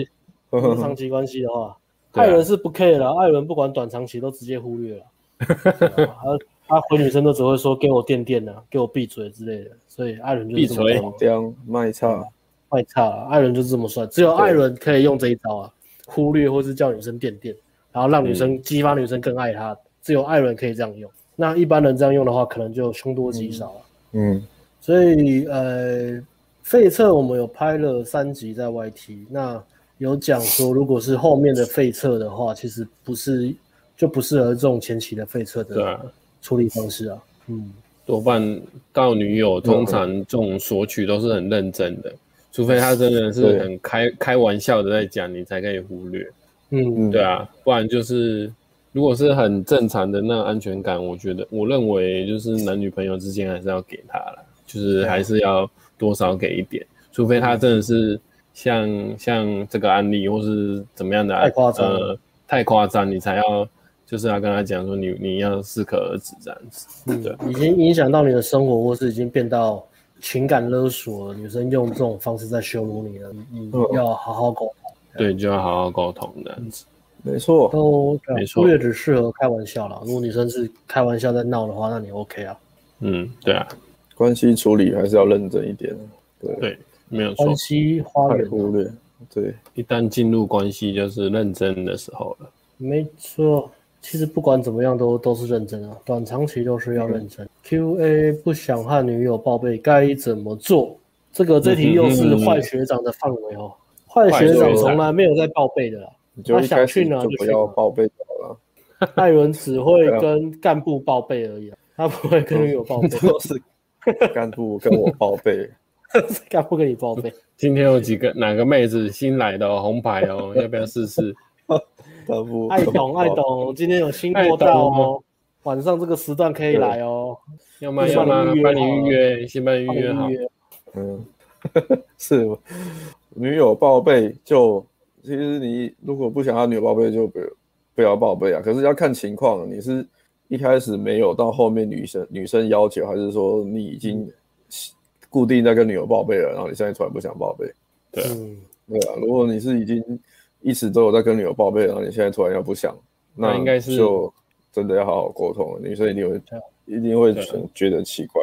长期关系的话，艾伦是不 care 了，艾伦不管短长期都直接忽略了。他他回女生都只会说给我垫垫的，给我闭嘴之类的，所以艾伦就闭嘴，这卖差。卖差了，艾伦就是这么帅，只有艾伦可以用这一招啊，忽略或是叫女生垫垫，然后让女生激发女生更爱他，只有艾伦可以这样用。那一般人这样用的话，可能就凶多吉少了。嗯，所以呃，废撤我们有拍了三集在 YT，那有讲说，如果是后面的废撤的话，其实不是就不适合这种前期的废撤的处理方式啊。嗯，多半到女友通常这种索取都是很认真的。除非他真的是很开开玩笑的在讲，你才可以忽略。嗯，对啊，不然就是如果是很正常的那安全感，我觉得我认为就是男女朋友之间还是要给他了，就是还是要多少给一点。除非他真的是像像这个案例或是怎么样的太夸张呃太夸张，你才要就是要跟他讲说你你要适可而止这样子。对，已经影响到你的生活，或是已经变到。情感勒索了，女生用这种方式在羞辱你了，你要好好沟通。对，就要好好沟通这样子。没错，都没错。忽略只适合开玩笑啦。如果女生是开玩笑在闹的话，那你 OK 啊？嗯，对啊。关系处理还是要认真一点。对，对，没有错。关系花园忽略，对，一旦进入关系就是认真的时候了。没错。其实不管怎么样都都是认真啊，短长期都是要认真。嗯、QA 不想和女友报备该怎么做？这个这题又是坏学长的范围哦。坏、嗯、学长从来没有在报备的啦，他想去哪就不要报备好了。艾伦只会跟干部报备而已，他不会跟女友报 备。都是干部跟我报备，干部跟你报备。今天有几个哪个妹子新来的、哦、红牌哦，要不要试试？爱懂爱懂，今天有新货到哦，晚上这个时段可以来哦。要吗要吗？帮你预约，先帮你预约好。嗯，是女友报备就，其实你如果不想要女友报备，就不不要报备啊。可是要看情况，你是一开始没有，到后面女生女生要求，还是说你已经固定在跟女友报备了，然后你现在突然不想报备？对啊，对啊。如果你是已经。一直都有在跟女友报备，然后你现在突然要不想，那应该是就真的要好好沟通。女生一定会一定会觉得奇怪。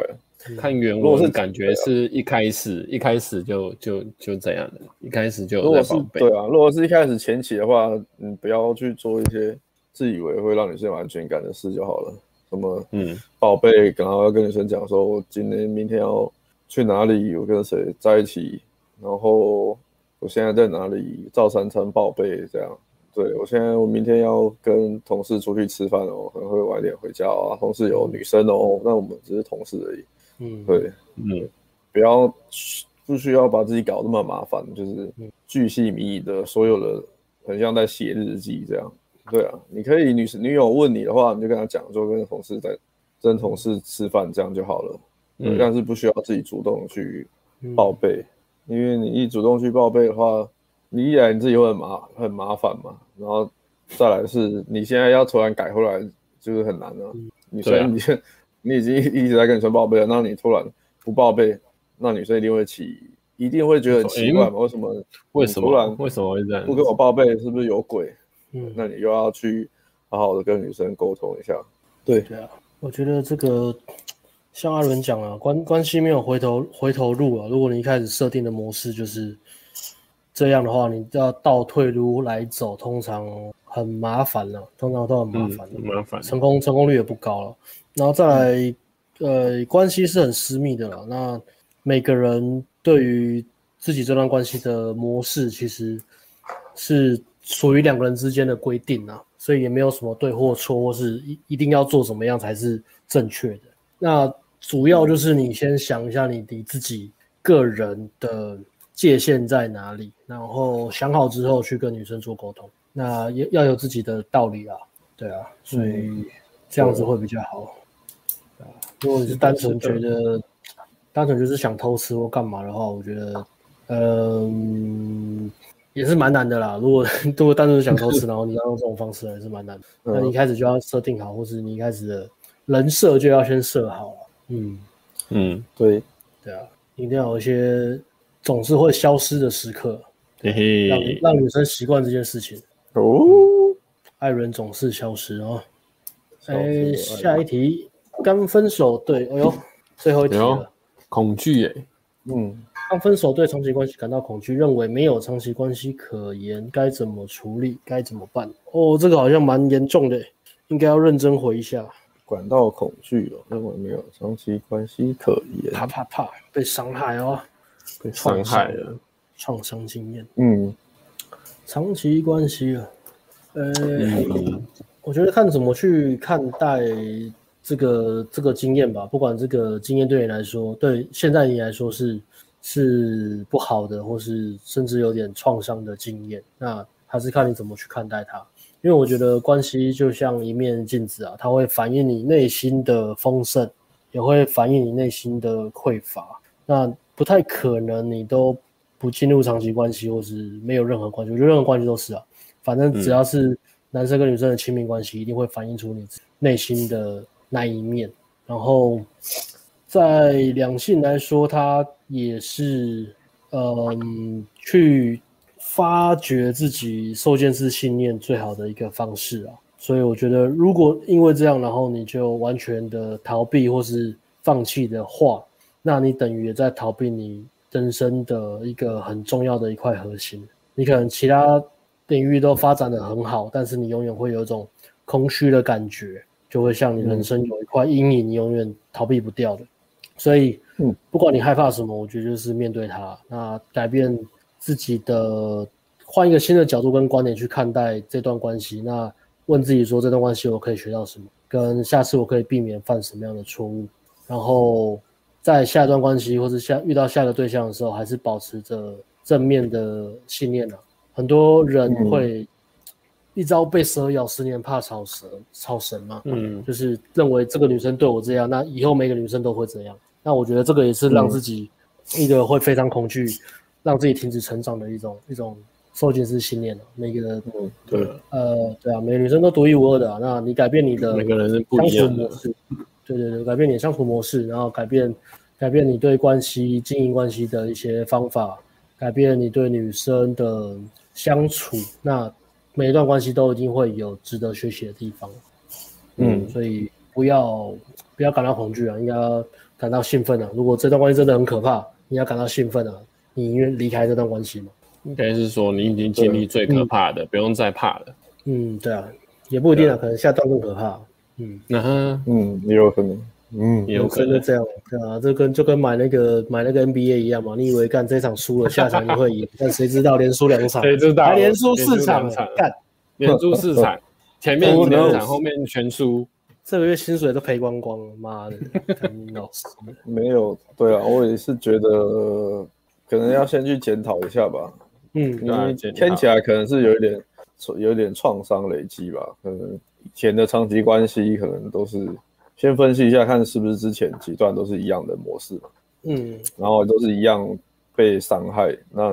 看原文是感觉是一开始一开始就就就这样的，一开始就有在报备。对啊，如果是一开始前期的话，你不要去做一些自以为会让女生有安全感的事就好了。什么嗯报备，然后要跟女生讲说，我今天明天要去哪里，我跟谁在一起，然后。我现在在哪里？照三餐报备这样。对，我现在，我明天要跟同事出去吃饭哦，可能会晚点回家啊。同事有女生哦，那我们只是同事而已。嗯，对，嗯，不要不需要把自己搞那么麻烦，就是巨细靡遗的，所有的很像在写日记这样。对啊，你可以女女友问你的话，你就跟她讲，说跟同事在跟同事吃饭这样就好了。嗯，但是不需要自己主动去报备。因为你一主动去报备的话，你一来你自己会很麻很麻烦嘛，然后再来是你现在要突然改回来就是很难了。女生你你已经一直在跟女生报备了，那你突然不报备，那女生一定会起，一定会觉得很奇怪嘛？为什么？为什么？突然为什么会这样？不跟我报备是不是有鬼？嗯，那你又要去好好的跟女生沟通一下。对对啊，我觉得这个。像阿伦讲啊，关关系没有回头回头路啊。如果你一开始设定的模式就是这样的话，你要倒退路来走，通常很麻烦了，通常都很麻烦，嗯，麻烦，成功成功率也不高了。然后再来，嗯、呃，关系是很私密的了。那每个人对于自己这段关系的模式，其实是属于两个人之间的规定啊。所以也没有什么对或错，或是一一定要做怎么样才是正确的。那主要就是你先想一下你你自己个人的界限在哪里，然后想好之后去跟女生做沟通。那要要有自己的道理啊，对啊，所以这样子会比较好。啊，如果你是单纯觉得单纯就是想偷吃或干嘛的话，我觉得，嗯，也是蛮难的啦。如果 如果单纯想偷吃，然后你要用这种方式，还是蛮难的。那你一开始就要设定好，或是你一开始的人设就要先设好了。嗯嗯，对对啊，一定要有一些总是会消失的时刻，嘿嘿，让让女生习惯这件事情。哦，爱人总是消失哦。哎，下一题。刚分手，对，哎呦，最后一题了。恐惧耶，嗯，刚分手对长期关系感到恐惧，认为没有长期关系可言，该怎么处理？该怎么办？哦，这个好像蛮严重的，应该要认真回一下。感到恐惧哦，认为没有长期关系可言，怕怕怕，被伤害哦，被伤害了，创伤经验。嗯，长期关系啊，呃、嗯，我觉得看怎么去看待。这个这个经验吧，不管这个经验对你来说，对现在你来说是是不好的，或是甚至有点创伤的经验，那还是看你怎么去看待它。因为我觉得关系就像一面镜子啊，它会反映你内心的丰盛，也会反映你内心的匮乏。那不太可能你都不进入长期关系，或是没有任何关系。我觉得任何关系都是啊，反正只要是男生跟女生的亲密关系，一定会反映出你内心的。那一面，然后在两性来说，它也是嗯，去发掘自己受限制信念最好的一个方式啊。所以我觉得，如果因为这样，然后你就完全的逃避或是放弃的话，那你等于也在逃避你人生的一个很重要的一块核心。你可能其他领域都发展得很好，但是你永远会有一种空虚的感觉。就会像你人生有一块阴影，你永远逃避不掉的。所以，嗯，不管你害怕什么，我觉得就是面对它，那改变自己的，换一个新的角度跟观点去看待这段关系。那问自己说，这段关系我可以学到什么？跟下次我可以避免犯什么样的错误？然后在下一段关系或者下遇到下一个对象的时候，还是保持着正面的信念呢、啊？很多人会。嗯一朝被蛇咬，十年怕草蛇，草绳嘛。嗯，就是认为这个女生对我这样，那以后每个女生都会这样。那我觉得这个也是让自己一个会非常恐惧，嗯、让自己停止成长的一种一种受限制信念。每个人，嗯，对，呃，对啊，每个女生都独一无二的、啊。那你改变你的每个人是不一样的模式，对对对，改变你的相处模式，然后改变改变你对关系经营关系的一些方法，改变你对女生的相处，那。每一段关系都一定会有值得学习的地方，嗯，所以不要不要感到恐惧啊，应该要感到兴奋啊。如果这段关系真的很可怕，你要感到兴奋啊，你宁愿离开这段关系吗？应该是说你已经经历最可怕的，不用再怕了。嗯，对啊，也不一定啊，可能下段更可怕。嗯，那嗯，也有可能。嗯，有可能。这样，对啊，这跟就跟买那个买那个 NBA 一样嘛，你以为干这场输了，下场你会赢，但谁知道连输两场，谁知道？还连输四场，干。连输四场，前面赢两场，后面全输，这个月薪水都赔光光了，妈的，老师。没有，对啊，我也是觉得可能要先去检讨一下吧，嗯，听起来可能是有一点有一点创伤累积吧，可能以前的长期关系可能都是。先分析一下，看是不是之前几段都是一样的模式嘛？嗯，然后都是一样被伤害。那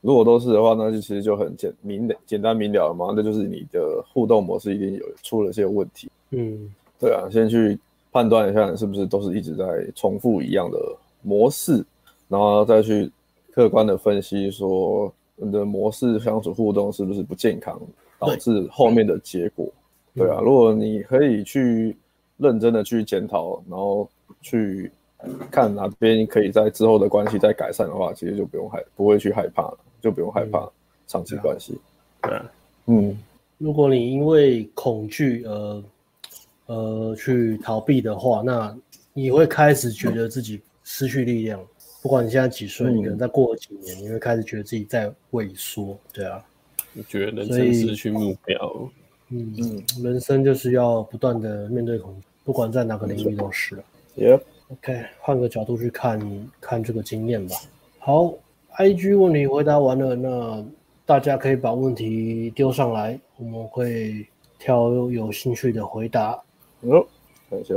如果都是的话，那就其实就很简明简单明了了嘛。那就是你的互动模式一定有出了些问题。嗯，对啊，先去判断一下是不是都是一直在重复一样的模式，然后再去客观的分析说你的模式相处互动是不是不健康，导致后面的结果。对，对啊，如果你可以去。认真的去检讨，然后去看哪边可以在之后的关系再改善的话，其实就不用害，不会去害怕了，就不用害怕长期关系。对啊，嗯，如果你因为恐惧而呃去逃避的话，那你会开始觉得自己失去力量。不管你现在几岁，嗯、你可能再过几年，你会开始觉得自己在萎缩。对啊，你觉得人生失去目标。嗯嗯，人生就是要不断的面对恐惧，不管在哪个领域都是。Yep. OK，换个角度去看看这个经验吧。好，IG 问题回答完了，那大家可以把问题丢上来，我们会挑有兴趣的回答。嗯，看一下。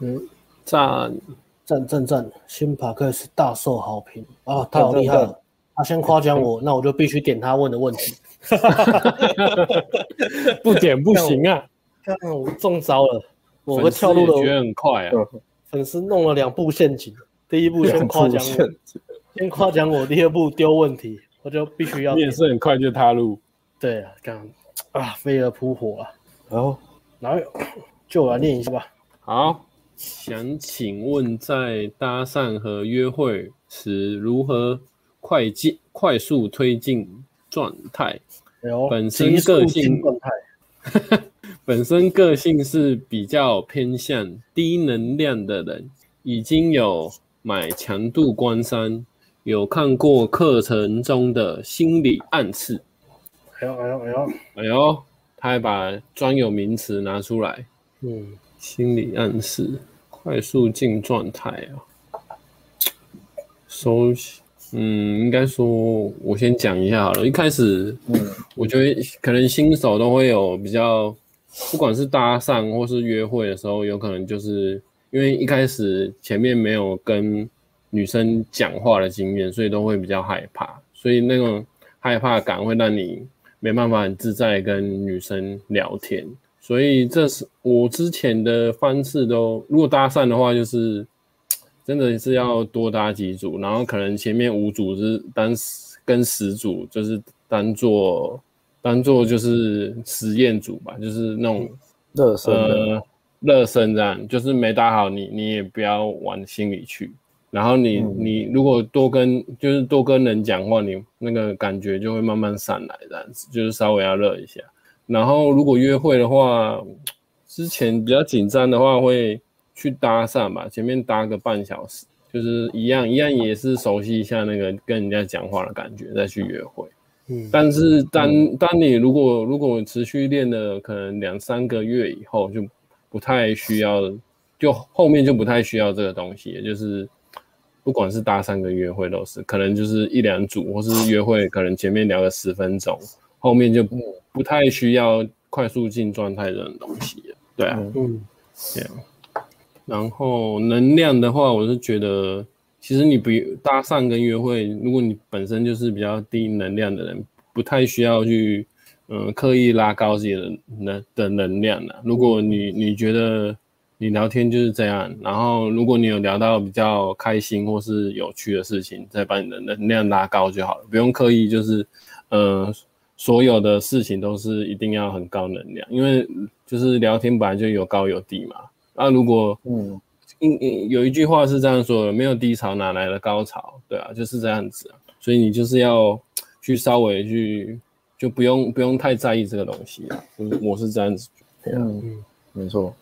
嗯，赞赞赞赞，新 Podcast 大受好评啊！太好厉害了，他先夸奖我，那我就必须点他问的问题。不点不行啊！看我中招了，我会跳入的。觉得很快啊！粉丝弄了两步陷阱，第一步先夸奖我，先夸奖我，第二步丢问题，我就必须要。你也是很快就踏入。对啊，这样啊，飞蛾扑火啊！然后，来，就我来念一下吧。好。想请问，在搭讪和约会时，如何快进、快速推进状态？本身个性 本身个性是比较偏向低能量的人，已经有买强度关山，有看过课程中的心理暗示。哎呦哎呦哎呦哎呦，他还把专有名词拿出来。嗯，心理暗示。快速进状态啊，熟悉，嗯，应该说，我先讲一下好了。一开始，嗯，我觉得可能新手都会有比较，不管是搭讪或是约会的时候，有可能就是因为一开始前面没有跟女生讲话的经验，所以都会比较害怕，所以那种害怕感会让你没办法很自在跟女生聊天。所以这是我之前的方式都，如果搭讪的话，就是真的是要多搭几组，然后可能前面五组是当跟十组，就是当做当做就是实验组吧，就是那种热身呃热身这样，就是没搭好你你也不要往心里去，然后你、嗯、你如果多跟就是多跟人讲话，你那个感觉就会慢慢上来这样子，就是稍微要热一下。然后，如果约会的话，之前比较紧张的话，会去搭讪吧，前面搭个半小时，就是一样一样，也是熟悉一下那个跟人家讲话的感觉，再去约会。嗯，但是当当你如果如果持续练了可能两三个月以后，就不太需要，就后面就不太需要这个东西，也就是不管是搭讪跟约会都是，可能就是一两组，或是约会，可能前面聊个十分钟。后面就不不太需要快速进状态这种东西了，对啊，嗯，这样。然后能量的话，我是觉得，其实你不搭讪跟约会，如果你本身就是比较低能量的人，不太需要去嗯刻意拉高自己的能的能量了。如果你你觉得你聊天就是这样，然后如果你有聊到比较开心或是有趣的事情，再把你的能量拉高就好了，不用刻意就是嗯。所有的事情都是一定要很高能量，因为就是聊天本来就有高有低嘛。啊，如果嗯，有一句话是这样说的，没有低潮哪来的高潮？对啊，就是这样子啊。所以你就是要去稍微去，就不用不用太在意这个东西啊。我是这样子。嗯嗯，没错。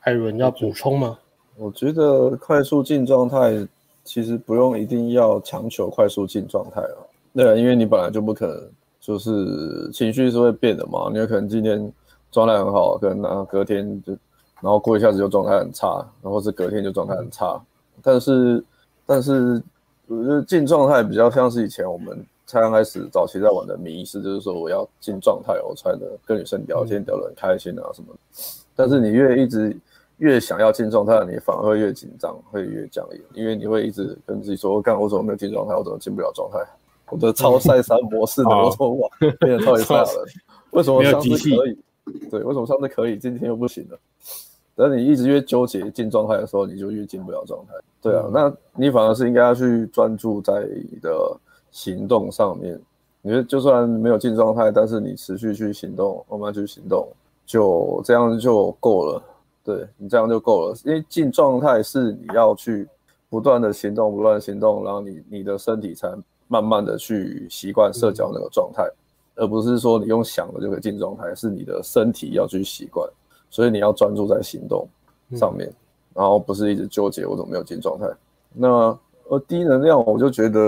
艾伦要补充吗？我觉得快速进状态其实不用一定要强求快速进状态啊。对啊，因为你本来就不可能。就是情绪是会变的嘛，你有可能今天状态很好，可能然后隔天就，然后过一下子就状态很差，然后是隔天就状态很差。但是，但是我觉得进状态比较像是以前我们才刚开始早期在玩的迷思，就是说我要进状态，我才能跟女生聊天聊得很开心啊什么。但是你越一直越想要进状态，你反而会越紧张，会越僵硬，因为你会一直跟自己说：我干，我怎么没有进状态？我怎么进不了状态？我的超赛三模式的，我怎么玩变得超级赛亚人？为什么上次可以？对，为什么上次可以，今天又不行了？等你一直越纠结进状态的时候，你就越进不了状态。对啊，那你反而是应该要去专注在你的行动上面。你觉得就算没有进状态，但是你持续去行动，慢慢去行动，就这样就够了。对，你这样就够了，因为进状态是你要去不断的行动，不断行动，然后你你的身体才。慢慢的去习惯社交那个状态，而不是说你用想的就可以进状态，是你的身体要去习惯，所以你要专注在行动上面，然后不是一直纠结我怎么没有进状态。那呃低能量我就觉得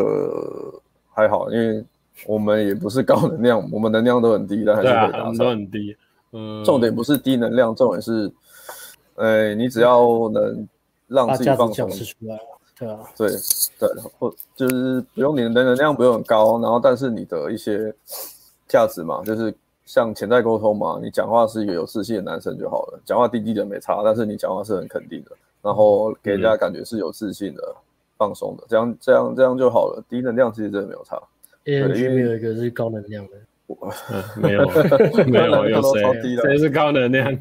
还好，因为我们也不是高能量，我们能量都很低，但还是可以达成。都很低。嗯，重点不是低能量，重点是，哎，你只要能让自己放松出来，对啊，对对，或就是不用你的能量不用很高，然后但是你的一些价值嘛，就是像潜在沟通嘛，你讲话是一个有自信的男生就好了，讲话低低的没差，但是你讲话是很肯定的，然后给人家感觉是有自信的、嗯、放松的，这样这样这样就好了。低能量其实真的没有差。A N G 没有一个是高能量的。嗯、没有，没有，有谁？谁是高能量？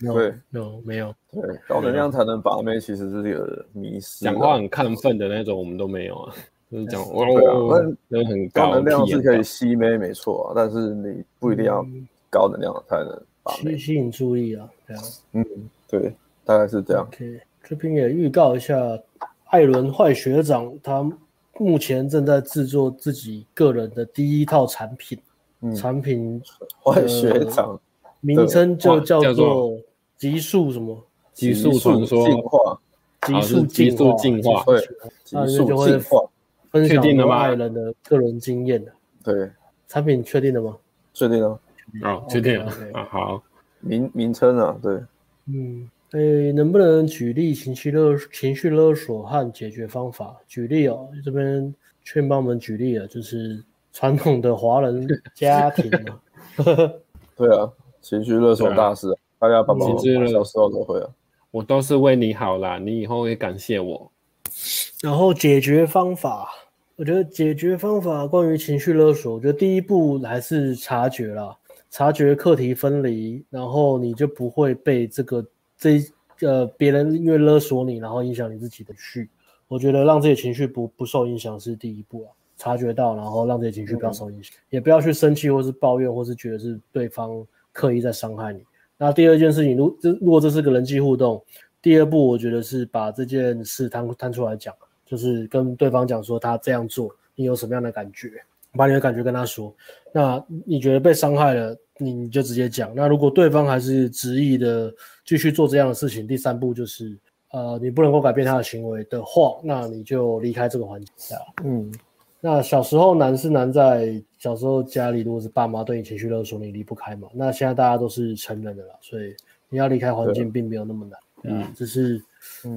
对，no，没有。对，高能量才能把妹，其实是这个迷失。讲话很亢奋的那种，我们都没有啊。就是讲，哦，那很高能量是可以吸妹，没错啊。但是你不一定要高能量才能把妹，吸引注意啊。对啊，嗯，对，大概是这样。OK，这边也预告一下，艾伦坏学长他目前正在制作自己个人的第一套产品。产品 坏学长名称就叫做极速什么？极速传说进化，极速极速进化，对，极速进化。确定了吗？爱人的个人经验的，对，产品确定了吗？确定了，好，确定了啊，好，名名称啊，对，嗯，诶，能不能举例情绪勒情绪勒索和解决方法？举例哦，这边劝帮我们举例啊，就是。传统的华人家庭嘛，对啊，情绪勒索大师，大家爸爸妈妈小时候都会啊。我都是为你好啦，你以后会感谢我。然后解决方法，我觉得解决方法关于情绪勒索，我觉得第一步还是察觉啦，察觉课题分离，然后你就不会被这个这呃别人因为勒索你，然后影响你自己的绪。我觉得让自己情绪不不受影响是第一步啊。察觉到，然后让自己情绪不要受影响，嗯、也不要去生气，或是抱怨，或是觉得是对方刻意在伤害你。那第二件事情，如这如果这是个人际互动，第二步我觉得是把这件事摊摊出来讲，就是跟对方讲说他这样做，你有什么样的感觉，把你的感觉跟他说。那你觉得被伤害了，你你就直接讲。那如果对方还是执意的继续做这样的事情，第三步就是，呃，你不能够改变他的行为的话，那你就离开这个环境下。嗯。那小时候难是难在小时候家里如果是爸妈对你情绪勒索，你离不开嘛。那现在大家都是成人的了，所以你要离开环境并没有那么难。嗯，只是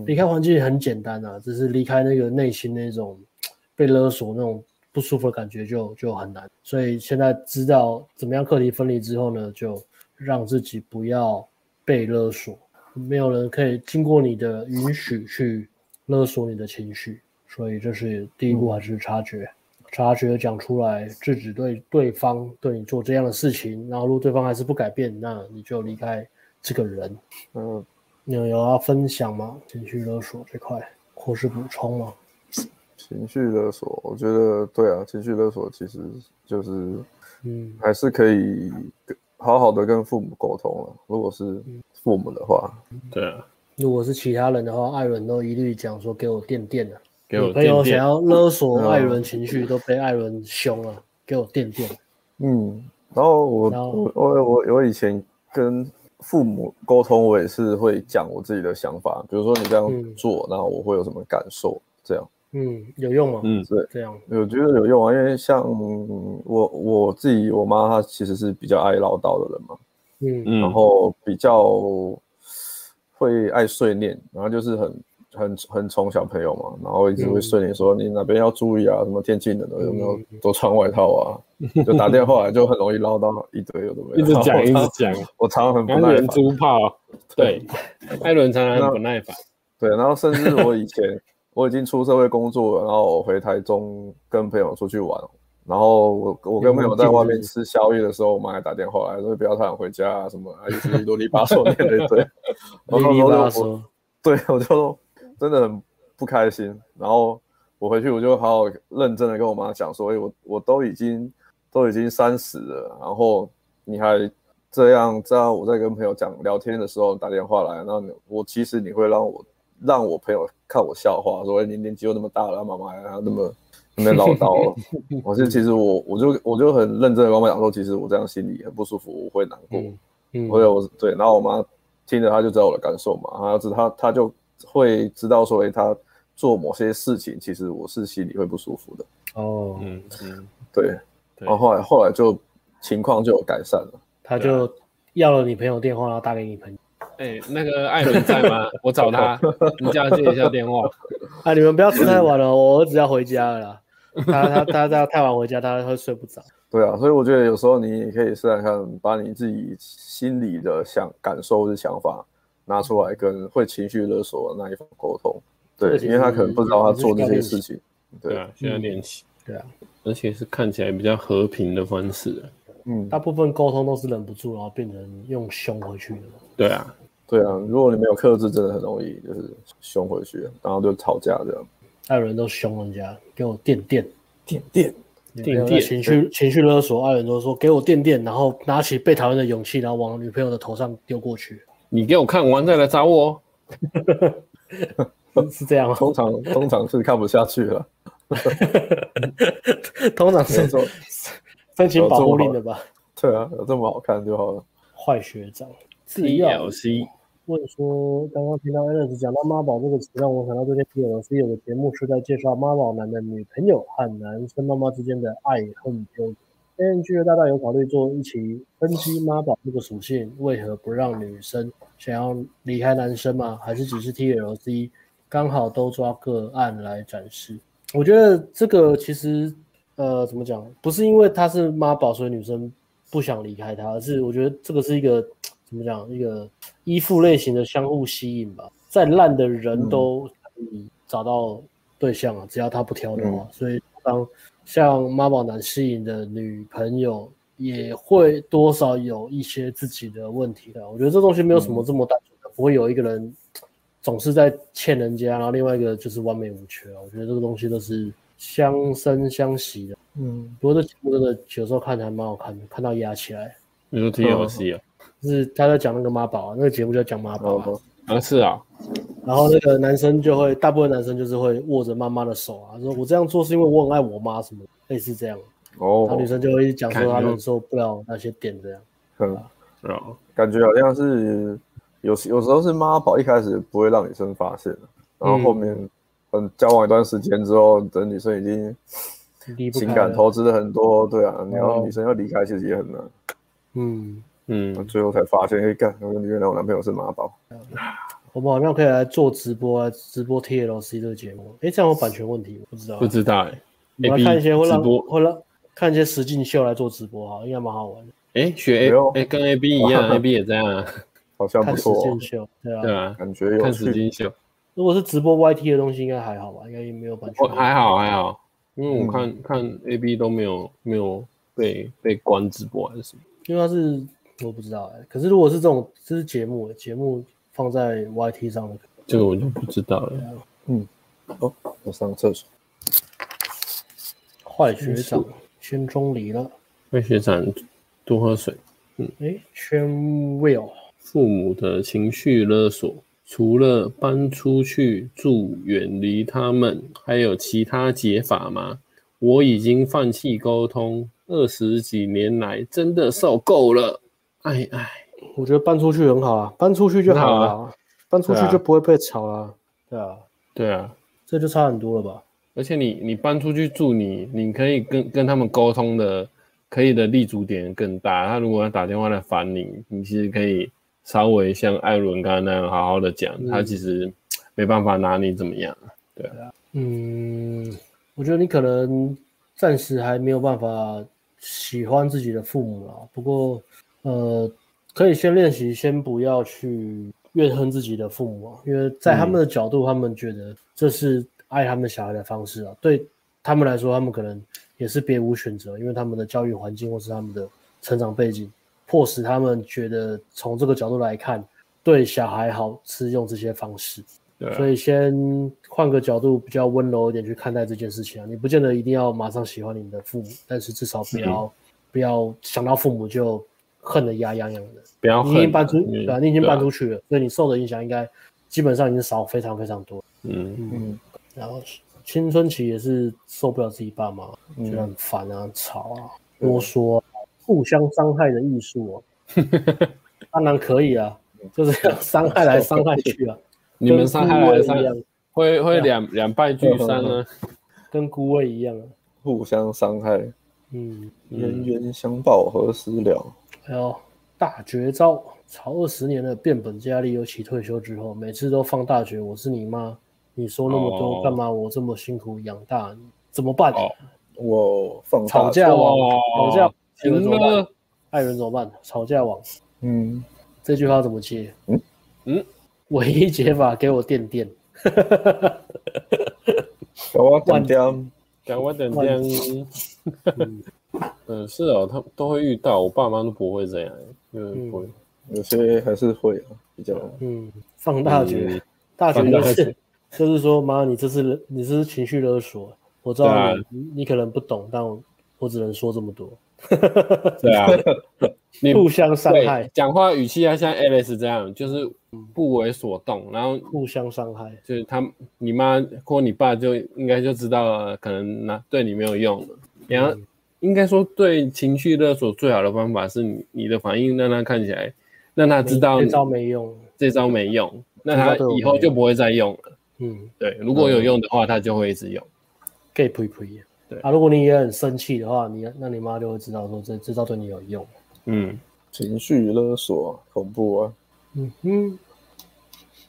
离开环境很简单啊，只是离开那个内心那种 被勒索那种不舒服的感觉就就很难。所以现在知道怎么样课题分离之后呢，就让自己不要被勒索，没有人可以经过你的允许去勒索你的情绪。所以这是第一步，还是察觉。嗯察觉讲出来，制止对对方对你做这样的事情，然后如果对方还是不改变，那你就离开这个人。嗯，你有要分享吗？情绪勒索这块，或是补充吗？情绪勒索，我觉得对啊，情绪勒索其实就是，嗯，还是可以好好的跟父母沟通了。如果是父母的话，对啊，如果是其他人的话，艾伦都一律讲说给我垫垫的。女朋友想要勒索艾伦情绪，都被艾伦凶了，给我垫垫。嗯，然后我然后我我我我以前跟父母沟通，我也是会讲我自己的想法，比如说你这样做，然后我会有什么感受，这样。嗯，有用吗？嗯，对，这样。我觉得有用啊，因为像我我自己，我妈她其实是比较爱唠叨的人嘛。嗯，然后比较会爱碎念，然后就是很。很很宠小朋友嘛，然后一直会碎念说，你哪边要注意啊，什么天气冷了有没有多穿外套啊？就打电话来就很容易唠叨一堆有的没有，一直讲一直讲，我常常很不耐烦。猪炮，对，艾伦常常很不耐烦。对，然后甚至我以前我已经出社会工作了，然后我回台中跟朋友出去玩，然后我我跟朋友在外面吃宵夜的时候，我妈还打电话来说不要太晚回家啊，什么啊，一直啰里吧嗦念的一堆，啰里吧嗦，对，我就说。真的很不开心，然后我回去我就好好认真的跟我妈讲说，哎，我我都已经都已经三十了，然后你还这样这样，我在跟朋友讲聊天的时候打电话来，那我其实你会让我让我朋友看我笑话，说，哎，你年纪又那么大了，妈妈还那么那么唠叨了。我是其实我我就我就很认真的跟我妈讲说，其实我这样心里很不舒服，我会难过。我对，然后我妈听着，她就知道我的感受嘛，她知她她就。会知道说，哎，他做某些事情，其实我是心里会不舒服的。哦，嗯嗯，对。然后后来后来就情况就有改善了。他就要了你朋友电话，然后打给你朋友。哎，那个艾伦在吗？我找他，你叫他接一下电话。啊，你们不要吃太晚了，我儿子要回家了啦。他他他他太晚回家，他会睡不着。对啊，所以我觉得有时候你也可以试试看，把你自己心里的想感受或是想法拿出来，跟会情绪勒索的那一方沟通。对，因为他可能不知道他做这些事情。对啊，需要练习。对啊，而且是看起来比较和平的方式。嗯，大部分沟通都是忍不住，然后变成用凶回去的。对啊，对啊，如果你没有克制，真的很容易就是凶回去，然后就吵架这样。还有人都凶人家，给我垫垫垫垫垫垫，情绪情绪勒索。爱人都说给我垫垫，然后拿起被讨厌的勇气，然后往女朋友的头上丢过去。你给我看完再来找我。是这样吗，通常通常是看不下去了。通常是说申请保护令的吧？对啊，有这么好看就好了。坏学长，TLC 问说，刚刚听到 Alex 讲到妈宝这个词，让我想到最近 TLC 有个节目是在介绍妈宝男的女朋友和男生妈妈之间的爱恨纠葛。AMG 的大大有考虑做一期分析妈宝这个属性，为何不让女生想要离开男生吗？还是只是 TLC？刚好都抓个案来展示，我觉得这个其实，呃，怎么讲？不是因为他是妈宝，所以女生不想离开他，而是我觉得这个是一个怎么讲？一个依附类型的相互吸引吧。再烂的人都可以找到对象啊，嗯、只要他不挑的话。嗯、所以当像妈宝男吸引的女朋友，也会多少有一些自己的问题的。我觉得这东西没有什么这么单纯的，嗯、不会有一个人。总是在欠人家，然后另外一个就是完美无缺啊。我觉得这个东西都是相生相惜的。嗯，不过这节目真的有时候看起来蛮好看的，看到压起来。你说 TLC 啊？就是他在讲那个妈宝啊，那个节目就在讲妈宝啊。啊，是啊。然后那个男生就会，大部分男生就是会握着妈妈的手啊，说我这样做是因为我很爱我妈什么的，类似这样。哦。然后女生就会讲说她忍受不了那些点这样。嗯。啊，感觉好像是。有时有时候是妈宝，一开始不会让女生发现，然后后面嗯交往一段时间之后，等女生已经情感投资了很多，对啊，然后女生要离开其实也很难，嗯嗯，最后才发现，哎干，原来我男朋友是妈宝。我们好像可以来做直播啊，直播 TLC 这个节目，哎，这样有版权问题，不知道，不知道哎，我们来看一些会让会让看一些实境秀来做直播哈，应该蛮好玩的。哎，学 A 哎跟 AB 一样，AB 也这样啊。好像不错，看实境秀，对啊，对啊，感觉有看实境秀。如果是直播 YT 的东西，应该还好吧？应该也没有版权。还好还好，因为我看看 AB 都没有没有被被关直播还是什么？因为它是我不知道哎。可是如果是这种这是节目，节目放在 YT 上的，这个我就不知道了。嗯，哦，我上厕所。坏学长先中离了。坏学长多喝水。嗯，哎，圈 will。父母的情绪勒索，除了搬出去住、远离他们，还有其他解法吗？我已经放弃沟通，二十几年来真的受够了。哎哎，我觉得搬出去很好啊，搬出去就好了，啊，搬出去就不会被吵了。对啊，对啊，这就差很多了吧？而且你你搬出去住你，你你可以跟跟他们沟通的，可以的立足点更大。他如果要打电话来烦你，你其实可以。稍微像艾伦刚刚那样好好的讲，嗯、他其实没办法拿你怎么样，对啊，嗯，我觉得你可能暂时还没有办法喜欢自己的父母啊，不过呃，可以先练习，先不要去怨恨自己的父母啊，因为在他们的角度，他们觉得这是爱他们小孩的方式啊，对他们来说，他们可能也是别无选择，因为他们的教育环境或是他们的成长背景。迫使他们觉得从这个角度来看，对小孩好是用这些方式，对啊，所以先换个角度比较温柔一点去看待这件事情啊。你不见得一定要马上喜欢你的父母，但是至少不要、嗯、不要想到父母就恨得牙痒痒的。不要恨，你已经搬出，对啊，你已经搬出去了，所以你受的影响应该基本上已经少非常非常多。嗯嗯，然后青春期也是受不了自己爸妈，觉得很烦啊、吵啊、啰嗦啊。互相伤害的艺术哦，当然可以啊，就是要伤害来伤害去啊。你们伤害来伤害，会会两两败俱伤啊，跟孤味一样啊，互相伤害。嗯，冤冤相报何时了？哎呦，大绝招，炒二十年的，变本加厉，尤其退休之后，每次都放大绝。我是你妈，你说那么多干、哦、嘛？我这么辛苦养大？你，怎么办？哦、我放吵架王，吵架行了，爱人怎么办？吵架王，嗯，这句话怎么接？嗯。嗯，唯一解法，给我垫垫。给我垫垫，给我垫垫。嗯，是哦，他都会遇到，我爸妈都不会这样，嗯，会，有些还是会啊，比较，嗯，放大绝，大绝就是，就是说，妈，你这是你这是情绪勒索，我知道你你可能不懂，但我我只能说这么多，对啊，你互相伤害，讲话语气要像 Alice 这样，就是不为所动，然后互相伤害，就是他你妈或你爸就应该就知道了，可能那对你没有用了，然后。应该说，对情绪勒索最好的方法是你你的反应让他看起来，让他知道这招没用，这招没用，那他以后就不会再用了。嗯，对，如果有用的话，他就会一直用。可以呸呸。对啊，如果你也很生气的话，你那你妈就会知道说这这招对你有用。嗯，情绪勒索恐怖啊。嗯哼。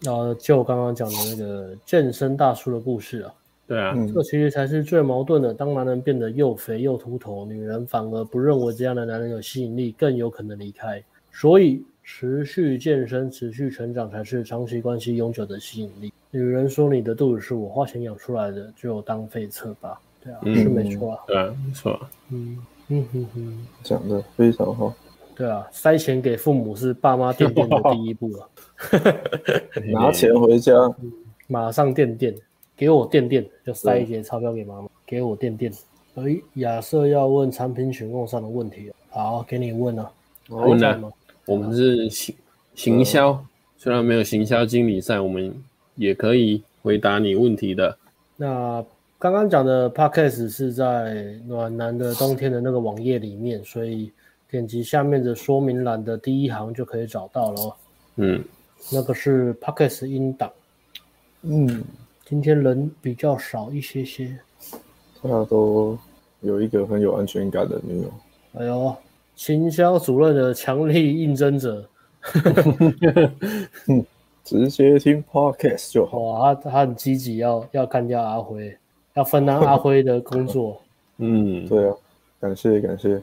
然后就我刚刚讲的那个健身大叔的故事啊。对啊，这其实才是最矛盾的。当男人变得又肥又秃头，女人反而不认为这样的男人有吸引力，更有可能离开。所以，持续健身、持续成长才是长期关系永久的吸引力。女人说：“你的肚子是我花钱养出来的，就当废策吧。”对啊，嗯、是没错啊。对啊，没错。嗯嗯哼哼，讲的非常好。对啊，塞钱给父母是爸妈垫垫的第一步啊。拿钱回家，马上垫垫。给我垫垫，就塞一些钞票给妈妈。给我垫垫。哎，亚瑟要问产品选购上的问题，好，给你问了。问了。我们是行行销，虽然没有行销经理赛，我们也可以回答你问题的。那刚刚讲的 podcast 是在暖男的冬天的那个网页里面，所以点击下面的说明栏的第一行就可以找到了。嗯，那个是 podcast 音档。嗯。今天人比较少一些些，大家都有一个很有安全感的女友。哎呦，行销主任的强力应征者，直接听 podcast 就好。哇，他他很积极，要要干掉阿辉，要分担阿辉的工作。嗯，对啊，感谢感谢，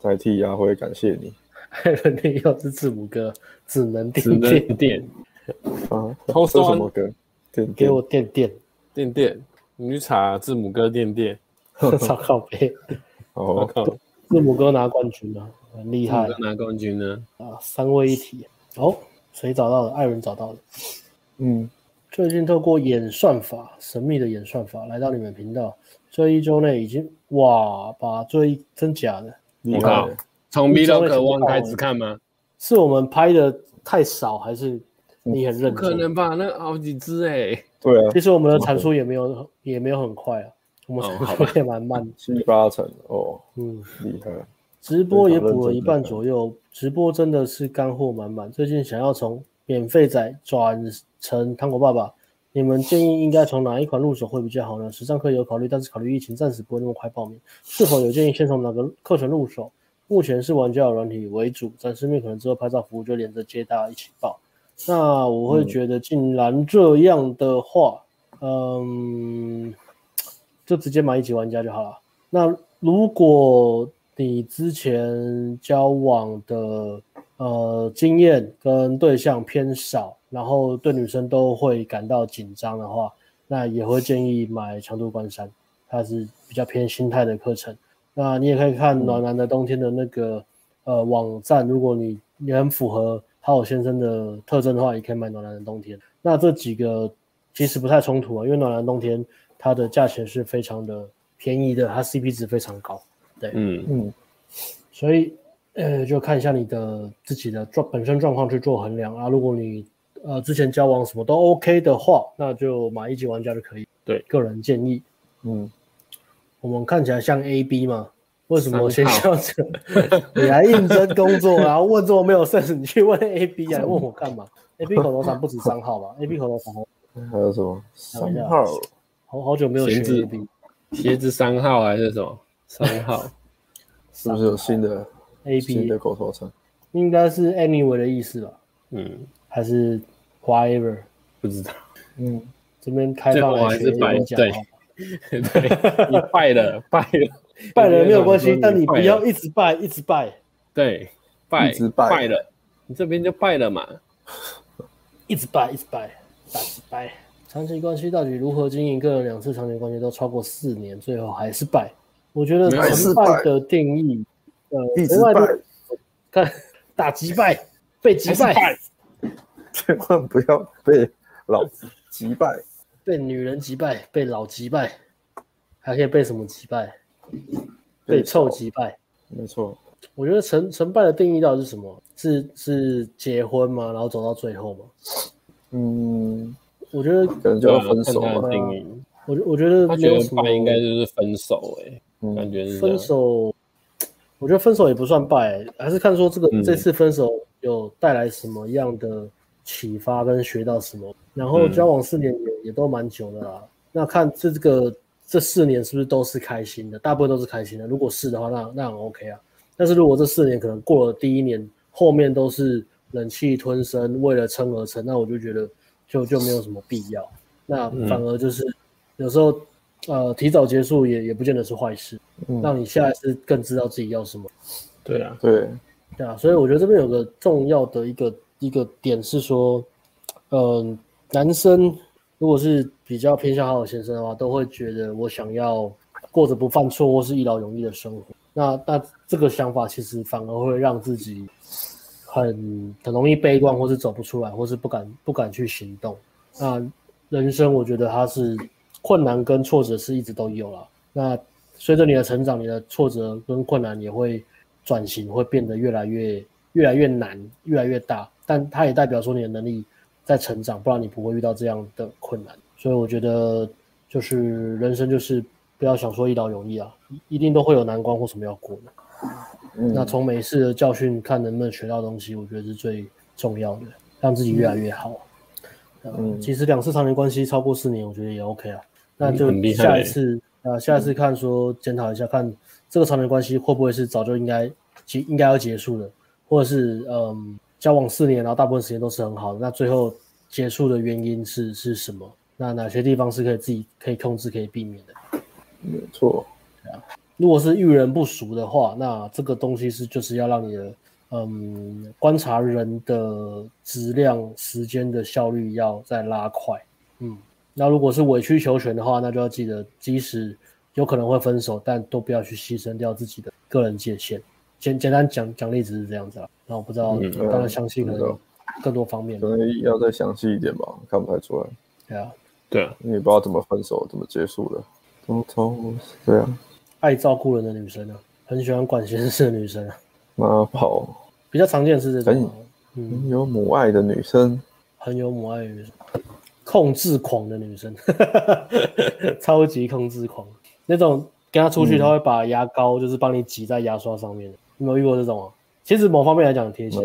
代替阿辉感谢你。你又是字母哥，只能垫垫垫啊，这是什么歌？给我垫垫垫垫，女茶字母哥垫垫，超靠背。哦，字母哥拿冠军了，很厉害。拿冠军呢？啊，三位一体。哦，谁找到了？艾伦找到了。嗯，最近透过演算法，神秘的演算法来到你们频道，这一周内已经哇，把这一真假的，我靠，从 Vlog 开始看吗？是我们拍的太少，还是？你很认真，不可能吧？那好几只哎、欸，对啊。其实我们的产出也没有，也没有很快啊。我们产出也蛮慢的，七八成哦。嗯，厉害。直播也补了一半左右，直播真的是干货满满。最近想要从免费仔转成糖果爸爸，你们建议应该从哪一款入手会比较好呢？时尚课有考虑，但是考虑疫情，暂时不会那么快报名。是否有建议先从哪个课程入手？目前是玩家友软体为主，展示面可能之后拍照服务就连着接大家一起报。那我会觉得，竟然这样的话，嗯，嗯，就直接买一级玩家就好了。那如果你之前交往的呃经验跟对象偏少，然后对女生都会感到紧张的话，那也会建议买强度关山，它是比较偏心态的课程。那你也可以看暖男的冬天的那个呃网站，如果你你很符合。好先生的特征的话，也可以买暖男的冬天。那这几个其实不太冲突啊，因为暖男冬天它的价钱是非常的便宜的，它 CP 值非常高。对，嗯嗯，所以呃，就看一下你的自己的状本身状况去做衡量啊。如果你呃之前交往什么都 OK 的话，那就买一级玩家就可以。对，个人建议。嗯，我们看起来像 AB 吗？为什么我先笑着？你来应征工作，然后问这么没有 sense，你去问 A B 来问我干嘛？A B 口头禅不止三号吧？A B 口头禅 还有什么？三号，好好久没有学 A B，鞋子三号还是什么？三号，是不是有新的 A B 新的口头禅？应该是 anyway 的意思吧？嗯，还是 whatever？不知道。嗯，这边开放来学还是对，对，你败了，败了，败了没有关系，但你不要一直败，一直败。对，败，一直败，败了，你这边就败了嘛。一直败，一直败，大失败。长期关系到底如何经营？个人两次长期关系都超过四年，最后还是败。我觉得成败的定义，呃，一直败，看打击败，被击败，千万不要被老子击败，被女人击败，被老击败，还可以被什么击败？被臭击败。没错。我觉得成成败的定义到底是什么？是是结婚吗？然后走到最后吗？嗯。我觉得可能就要分手了。定义我我觉得他觉得败应该就是分手哎、欸，感觉是分手。我觉得分手也不算败，还是看说这个、嗯、这次分手有带来什么样的启发跟学到什么。然后交往四年也、嗯、也都蛮久的啦。那看这这个这四年是不是都是开心的？大部分都是开心的。如果是的话，那那很 OK 啊。但是如果这四年可能过了第一年，后面都是忍气吞声，为了撑而撑，那我就觉得。就就没有什么必要，那反而就是有时候，嗯、呃，提早结束也也不见得是坏事，嗯、让你下一次更知道自己要什么。对啊，对，对啊，所以我觉得这边有个重要的一个一个点是说，嗯、呃，男生如果是比较偏向好好先生的话，都会觉得我想要过着不犯错或是一劳永逸的生活。那那这个想法其实反而会让自己。很很容易悲观，或是走不出来，或是不敢不敢去行动。那人生，我觉得它是困难跟挫折是一直都有了。那随着你的成长，你的挫折跟困难也会转型，会变得越来越越来越难，越来越大。但它也代表说你的能力在成长，不然你不会遇到这样的困难。所以我觉得，就是人生就是不要想说一劳永逸啊，一定都会有难关或什么要过的。那从每一次的教训看能不能学到东西，我觉得是最重要的，让自己越来越好。嗯，其实两次长年关系超过四年，我觉得也 OK 啊。那就下一次，呃，下一次看说检讨一下，看这个长年关系会不会是早就应该结应该要结束的，或者是嗯交往四年，然后大部分时间都是很好的，那最后结束的原因是是什么？那哪些地方是可以自己可以控制、可以避免的？没错，对啊。如果是遇人不熟的话，那这个东西是就是要让你的嗯观察人的质量、时间的效率要再拉快。嗯，那如果是委曲求全的话，那就要记得，即使有可能会分手，但都不要去牺牲掉自己的个人界限。简简单讲讲例子是这样子啊。那我不知道，嗯、当然相信可能更多方面。可能要再详细一点吧，看不太出来。对啊，对啊，你也不知道怎么分手，怎么结束的。通通对啊。爱照顾人的女生啊，很喜欢管闲事的女生啊，妈宝，比较常见是这种，很，很有母爱的女生，嗯、很有母爱的女生，控制狂的女生，超级控制狂，那种跟她出去，她会把牙膏就是帮你挤在牙刷上面。的，你有没有遇过这种啊？其实某方面来讲很贴心，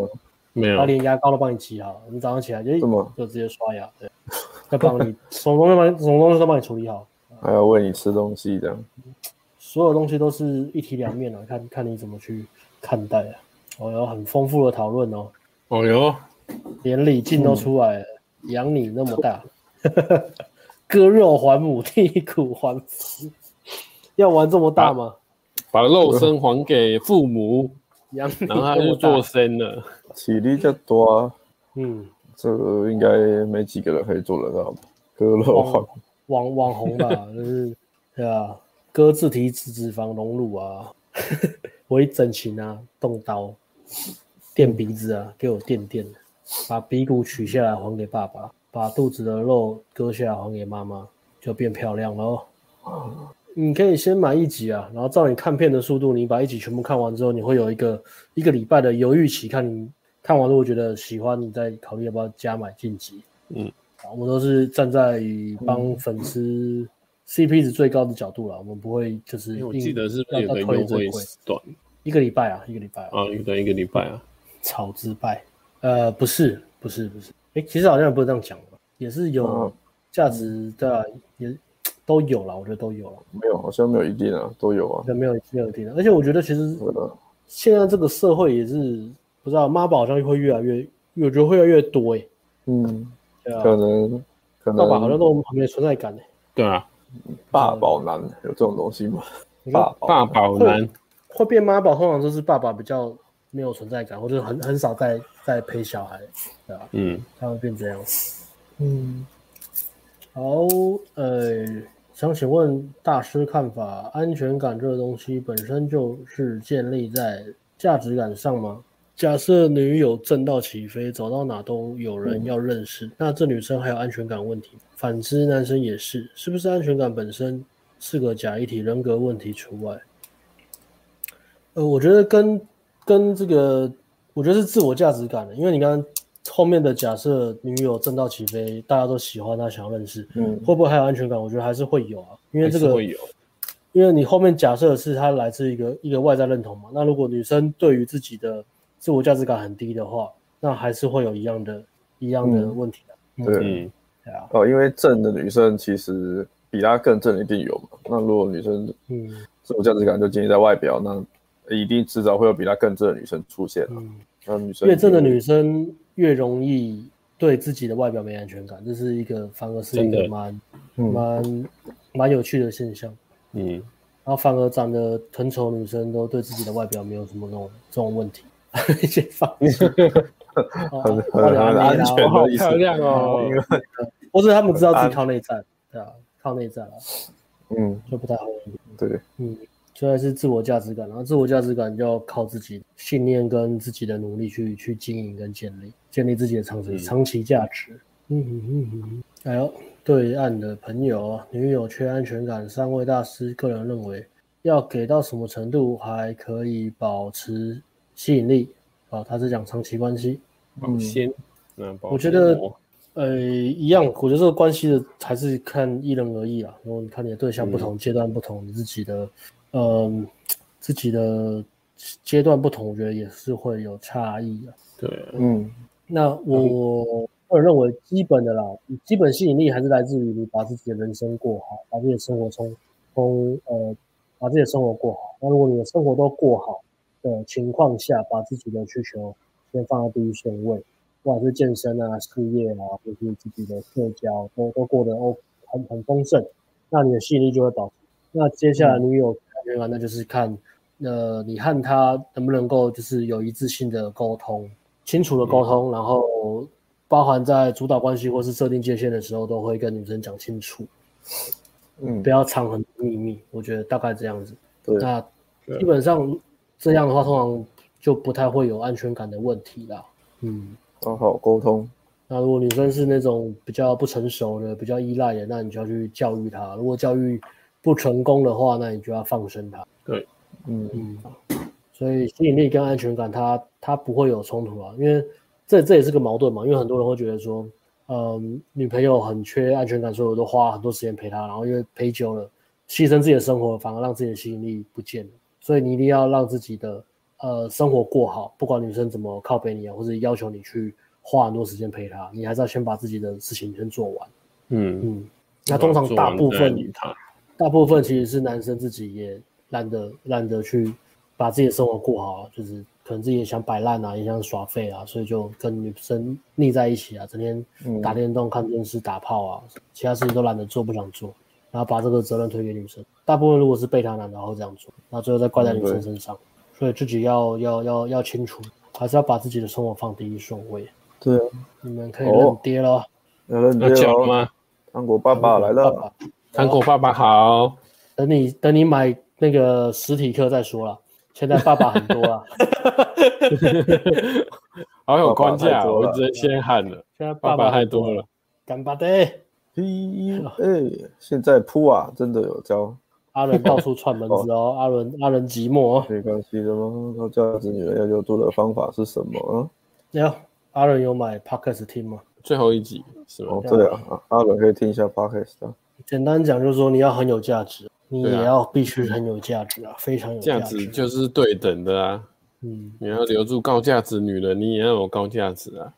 没有，他连牙膏都帮你挤好，你早上起来就就直接刷牙，对，他帮你什么东西帮什么东西都帮你处理好，还要喂你吃东西这样。所有东西都是一体两面的，看看你怎么去看待啊！哦，有很丰富的讨论哦。哦哟，连李靖都出来了，养、嗯、你那么大，割肉还母，剔骨还父，要玩这么大吗？把，把肉身还给父母，然后他 就做生了，体力较多啊。嗯，这个应该没几个人可以做得到吧？割肉网网网红吧，就是对啊。割自体脂脂肪隆乳啊，微整形啊，动刀，垫鼻子啊，给我垫垫，把鼻骨取下来还给爸爸，把肚子的肉割下来还给妈妈，就变漂亮了哦。你可以先买一集啊，然后照你看片的速度，你把一集全部看完之后，你会有一个一个礼拜的犹豫期，看你看完如果觉得喜欢，你再考虑要不要加买晋级。嗯，我们都是站在帮粉丝。CP 值最高的角度了，我们不会就是。因为我记得是不是有个优惠时段？一个礼拜啊，一个礼拜啊。啊，一个一个礼拜啊。草之拜，呃，不是，不是，不是。哎、欸，其实好像也不是这样讲的，也是有价值的、啊，也都有了，我觉得都有了。没有，好像没有一定啊，都有啊。没有，没有一定的。而且我觉得其实现在这个社会也是不知道妈宝好像会越来越，我觉得会越来越多哎。嗯，对啊，可能可能爸爸好像都没存在感哎。对啊，爸宝男有这种东西吗？爸爸宝男会变妈宝，通常都是爸爸比较没有存在感，或者很很少在在陪小孩，对吧？嗯，他会变这样。嗯，好，呃，想请问大师看法，安全感这个东西本身就是建立在价值感上吗？假设女友正到起飞，走到哪都有人要认识，那这女生还有安全感问题？反之，男生也是，是不是安全感本身是个假议题，人格问题除外？呃，我觉得跟跟这个，我觉得是自我价值感的，因为你刚刚。后面的假设，女友正到起飞，大家都喜欢她，想要认识，嗯，会不会还有安全感？我觉得还是会有啊，因为这个会有，因为你后面假设的是她来自一个一个外在认同嘛。那如果女生对于自己的自我价值感很低的话，那还是会有一样的一样的问题的。嗯、对，嗯，对啊，哦，因为正的女生其实比她更正一定有嘛。那如果女生嗯自我价值感就建立在外表，那一定迟早会有比她更正的女生出现。嗯，那女生越正的女生。越容易对自己的外表没安全感，这是一个反而是一个蛮蛮蛮有趣的现象。嗯，然后反而长得很丑的女生都对自己的外表没有什么那种这种问题，一些放弃，很很安全好漂亮哦。或者他们知道自己靠内在，对啊，靠内在啊，嗯，就不太好。对，嗯。虽然是自我价值感，然后自我价值感就要靠自己信念跟自己的努力去去经营跟建立，建立自己的长期、嗯、长期价值。嗯嗯嗯嗯。还有对岸的朋友，女友缺安全感，三位大师个人认为要给到什么程度还可以保持吸引力？啊，他是讲长期关系。保鲜。嗯，我觉得呃一样，我觉得这个关系的还是看因人而异啊。然后你看你的对象不同，阶、嗯、段不同，你自己的。嗯，自己的阶段不同，我觉得也是会有差异的。对，嗯，那我个人认为基本的啦，基本吸引力还是来自于你把自己的人生过好，把自己的生活从从呃把自己的生活过好。那如果你的生活都过好的情况下，把自己的需求先放在第一顺位，不管是健身啊、事业啊，或是自己的社交都都过得哦很很丰盛，那你的吸引力就会保持。那接下来女友。那就是看，呃，你和他能不能够就是有一致性的沟通，清楚的沟通，嗯、然后包含在主导关系或是设定界限的时候，都会跟女生讲清楚，嗯，不要藏很多秘密。我觉得大概这样子。对，那基本上这样的话，通常就不太会有安全感的问题啦。嗯，好好沟通。那如果女生是那种比较不成熟的、比较依赖的，那你就要去教育她。如果教育不成功的话，那你就要放生她。对，嗯嗯，所以吸引力跟安全感它，它它不会有冲突啊，因为这这也是个矛盾嘛。因为很多人会觉得说，嗯，女朋友很缺安全感，所以我都花很多时间陪她，然后因为陪久了，牺牲自己的生活，反而让自己的吸引力不见了。所以你一定要让自己的呃生活过好，不管女生怎么靠北你啊，或者要求你去花很多时间陪她，你还是要先把自己的事情先做完。嗯嗯，那通常大部分。大部分其实是男生自己也懒得懒得去把自己的生活过好，就是可能自己也想摆烂啊，也想耍废啊，所以就跟女生腻在一起啊，整天打电动、看电视、打炮啊，其他事情都懒得做，不想做，然后把这个责任推给女生。大部分如果是备胎男，然后这样做，然后最后再怪在女生身上，所以自己要要要要清楚，还是要把自己的生活放第一顺位。对啊，你们可以认爹了，认爹了吗？糖果爸爸来了。糖果爸爸好，等你等你买那个实体课再说了。现在爸爸很多啊，好有关价，我直接先喊了。现在爸爸太多了，干巴的。P A，现在铺啊，真的有教。阿伦到处串门子哦，阿伦阿伦寂寞。没关系的吗？高价值女人要有做的方法是什么啊？有，阿伦有买 Podcast 听吗？最后一集是吗？哦，对啊，阿伦可以听一下 Podcast 啊。简单讲就是说，你要很有价值，你也要必须很有价值啊，非常有价值。价值就是对等的啊，嗯，你要留住高价值女人，你也要有高价值啊。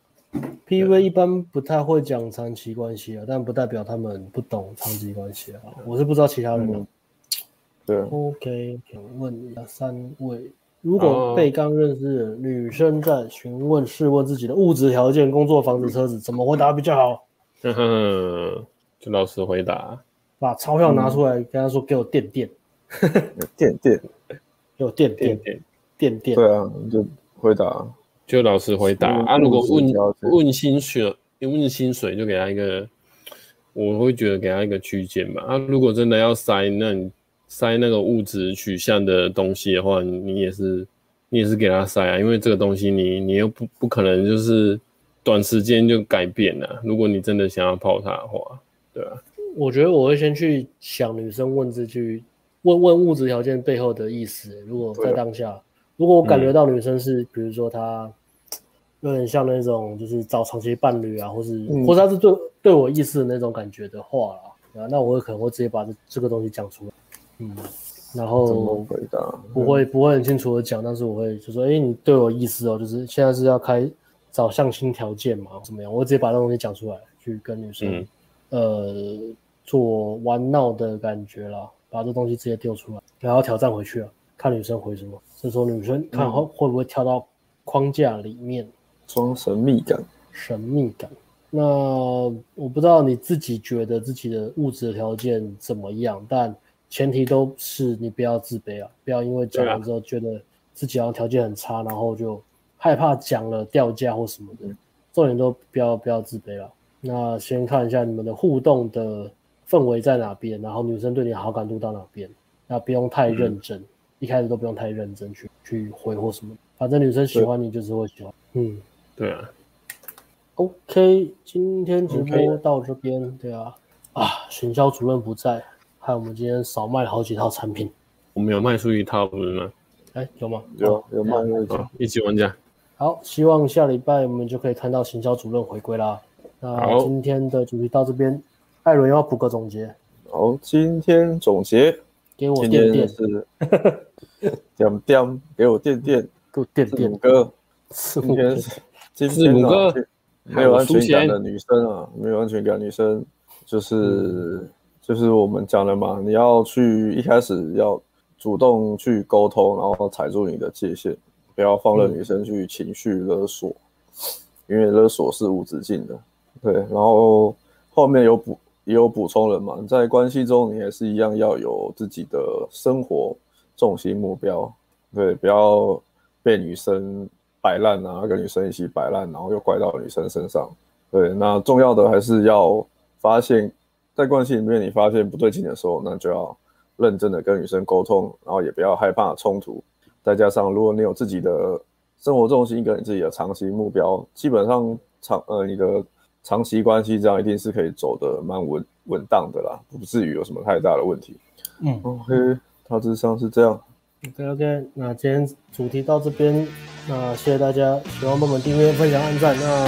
PUA 一般不太会讲长期关系啊，但不代表他们不懂长期关系啊。我是不知道其他人的。对。OK，请问一下三位如果被刚认识的女生在询问、试问自己的物质条件、工作、房子、车子，怎么回答比较好？呵呵，就老实回答，把钞票拿出来，跟他说：“给我垫垫。”垫垫，给我垫垫垫垫垫。对啊，就回答，就老实回答啊。如果问问薪水，问薪水就给他一个，我会觉得给他一个区间吧。啊，如果真的要塞，那你。塞那个物质取向的东西的话，你也是你也是给他塞啊，因为这个东西你你又不不可能就是短时间就改变了。如果你真的想要泡他的话，对啊，我觉得我会先去想女生问这句问问物质条件背后的意思。如果在当下，如果我感觉到女生是，比如说她有点像那种就是找长期伴侣啊，或是、嗯、或是她是对对我意思的那种感觉的话啊，那我会可能会直接把这这个东西讲出来。嗯，然后不会不会很清楚的讲，但是我会就说，哎，你对我意思哦，就是现在是要开找相亲条件嘛，怎么样？我直接把这东西讲出来，去跟女生，嗯、呃，做玩闹的感觉了，把这东西直接丢出来，然后挑战回去了，看女生回什么。这时候女生看会会不会跳到框架里面，装神秘感，神秘感。那我不知道你自己觉得自己的物质条件怎么样，但。前提都是你不要自卑啊，不要因为讲完之后觉得自己好像条件很差，然后就害怕讲了掉价或什么的。重点都不要不要自卑了。那先看一下你们的互动的氛围在哪边，然后女生对你好感度到哪边。那不用太认真，嗯、一开始都不用太认真去去回或什么，反正女生喜欢你就是会喜欢。嗯，对啊。OK，今天直播到这边，okay. 对啊。啊，行销主任不在。害我们今天少卖了好几套产品，我们有卖出一套不是吗？哎，有吗？有有卖那一套，一级玩家。好，希望下礼拜我们就可以看到行销主任回归啦。那今天的主题到这边，艾伦要补个总结。好，今天总结，给我垫垫。是，点点给我垫垫，给我垫垫。哥，今天今天哥没有安全感的女生啊，没有安全感女生就是。嗯就是我们讲的嘛，你要去一开始要主动去沟通，然后踩住你的界限，不要放任女生去情绪勒索，嗯、因为勒索是无止境的。对，然后后面有补也有补充了嘛，在关系中你也是一样要有自己的生活重心目标，对，不要被女生摆烂啊，跟女生一起摆烂，然后又怪到女生身上。对，那重要的还是要发现。在关系里面，你发现不对劲的时候，那就要认真的跟女生沟通，然后也不要害怕冲突。再加上，如果你有自己的生活重心跟你自己的长期目标，基本上长呃你的长期关系这样一定是可以走得蛮稳稳当的啦，不至于有什么太大的问题。嗯，OK，大致上是这样。OK OK，那今天主题到这边，那谢谢大家，喜欢帮我们订阅、分享、按赞。那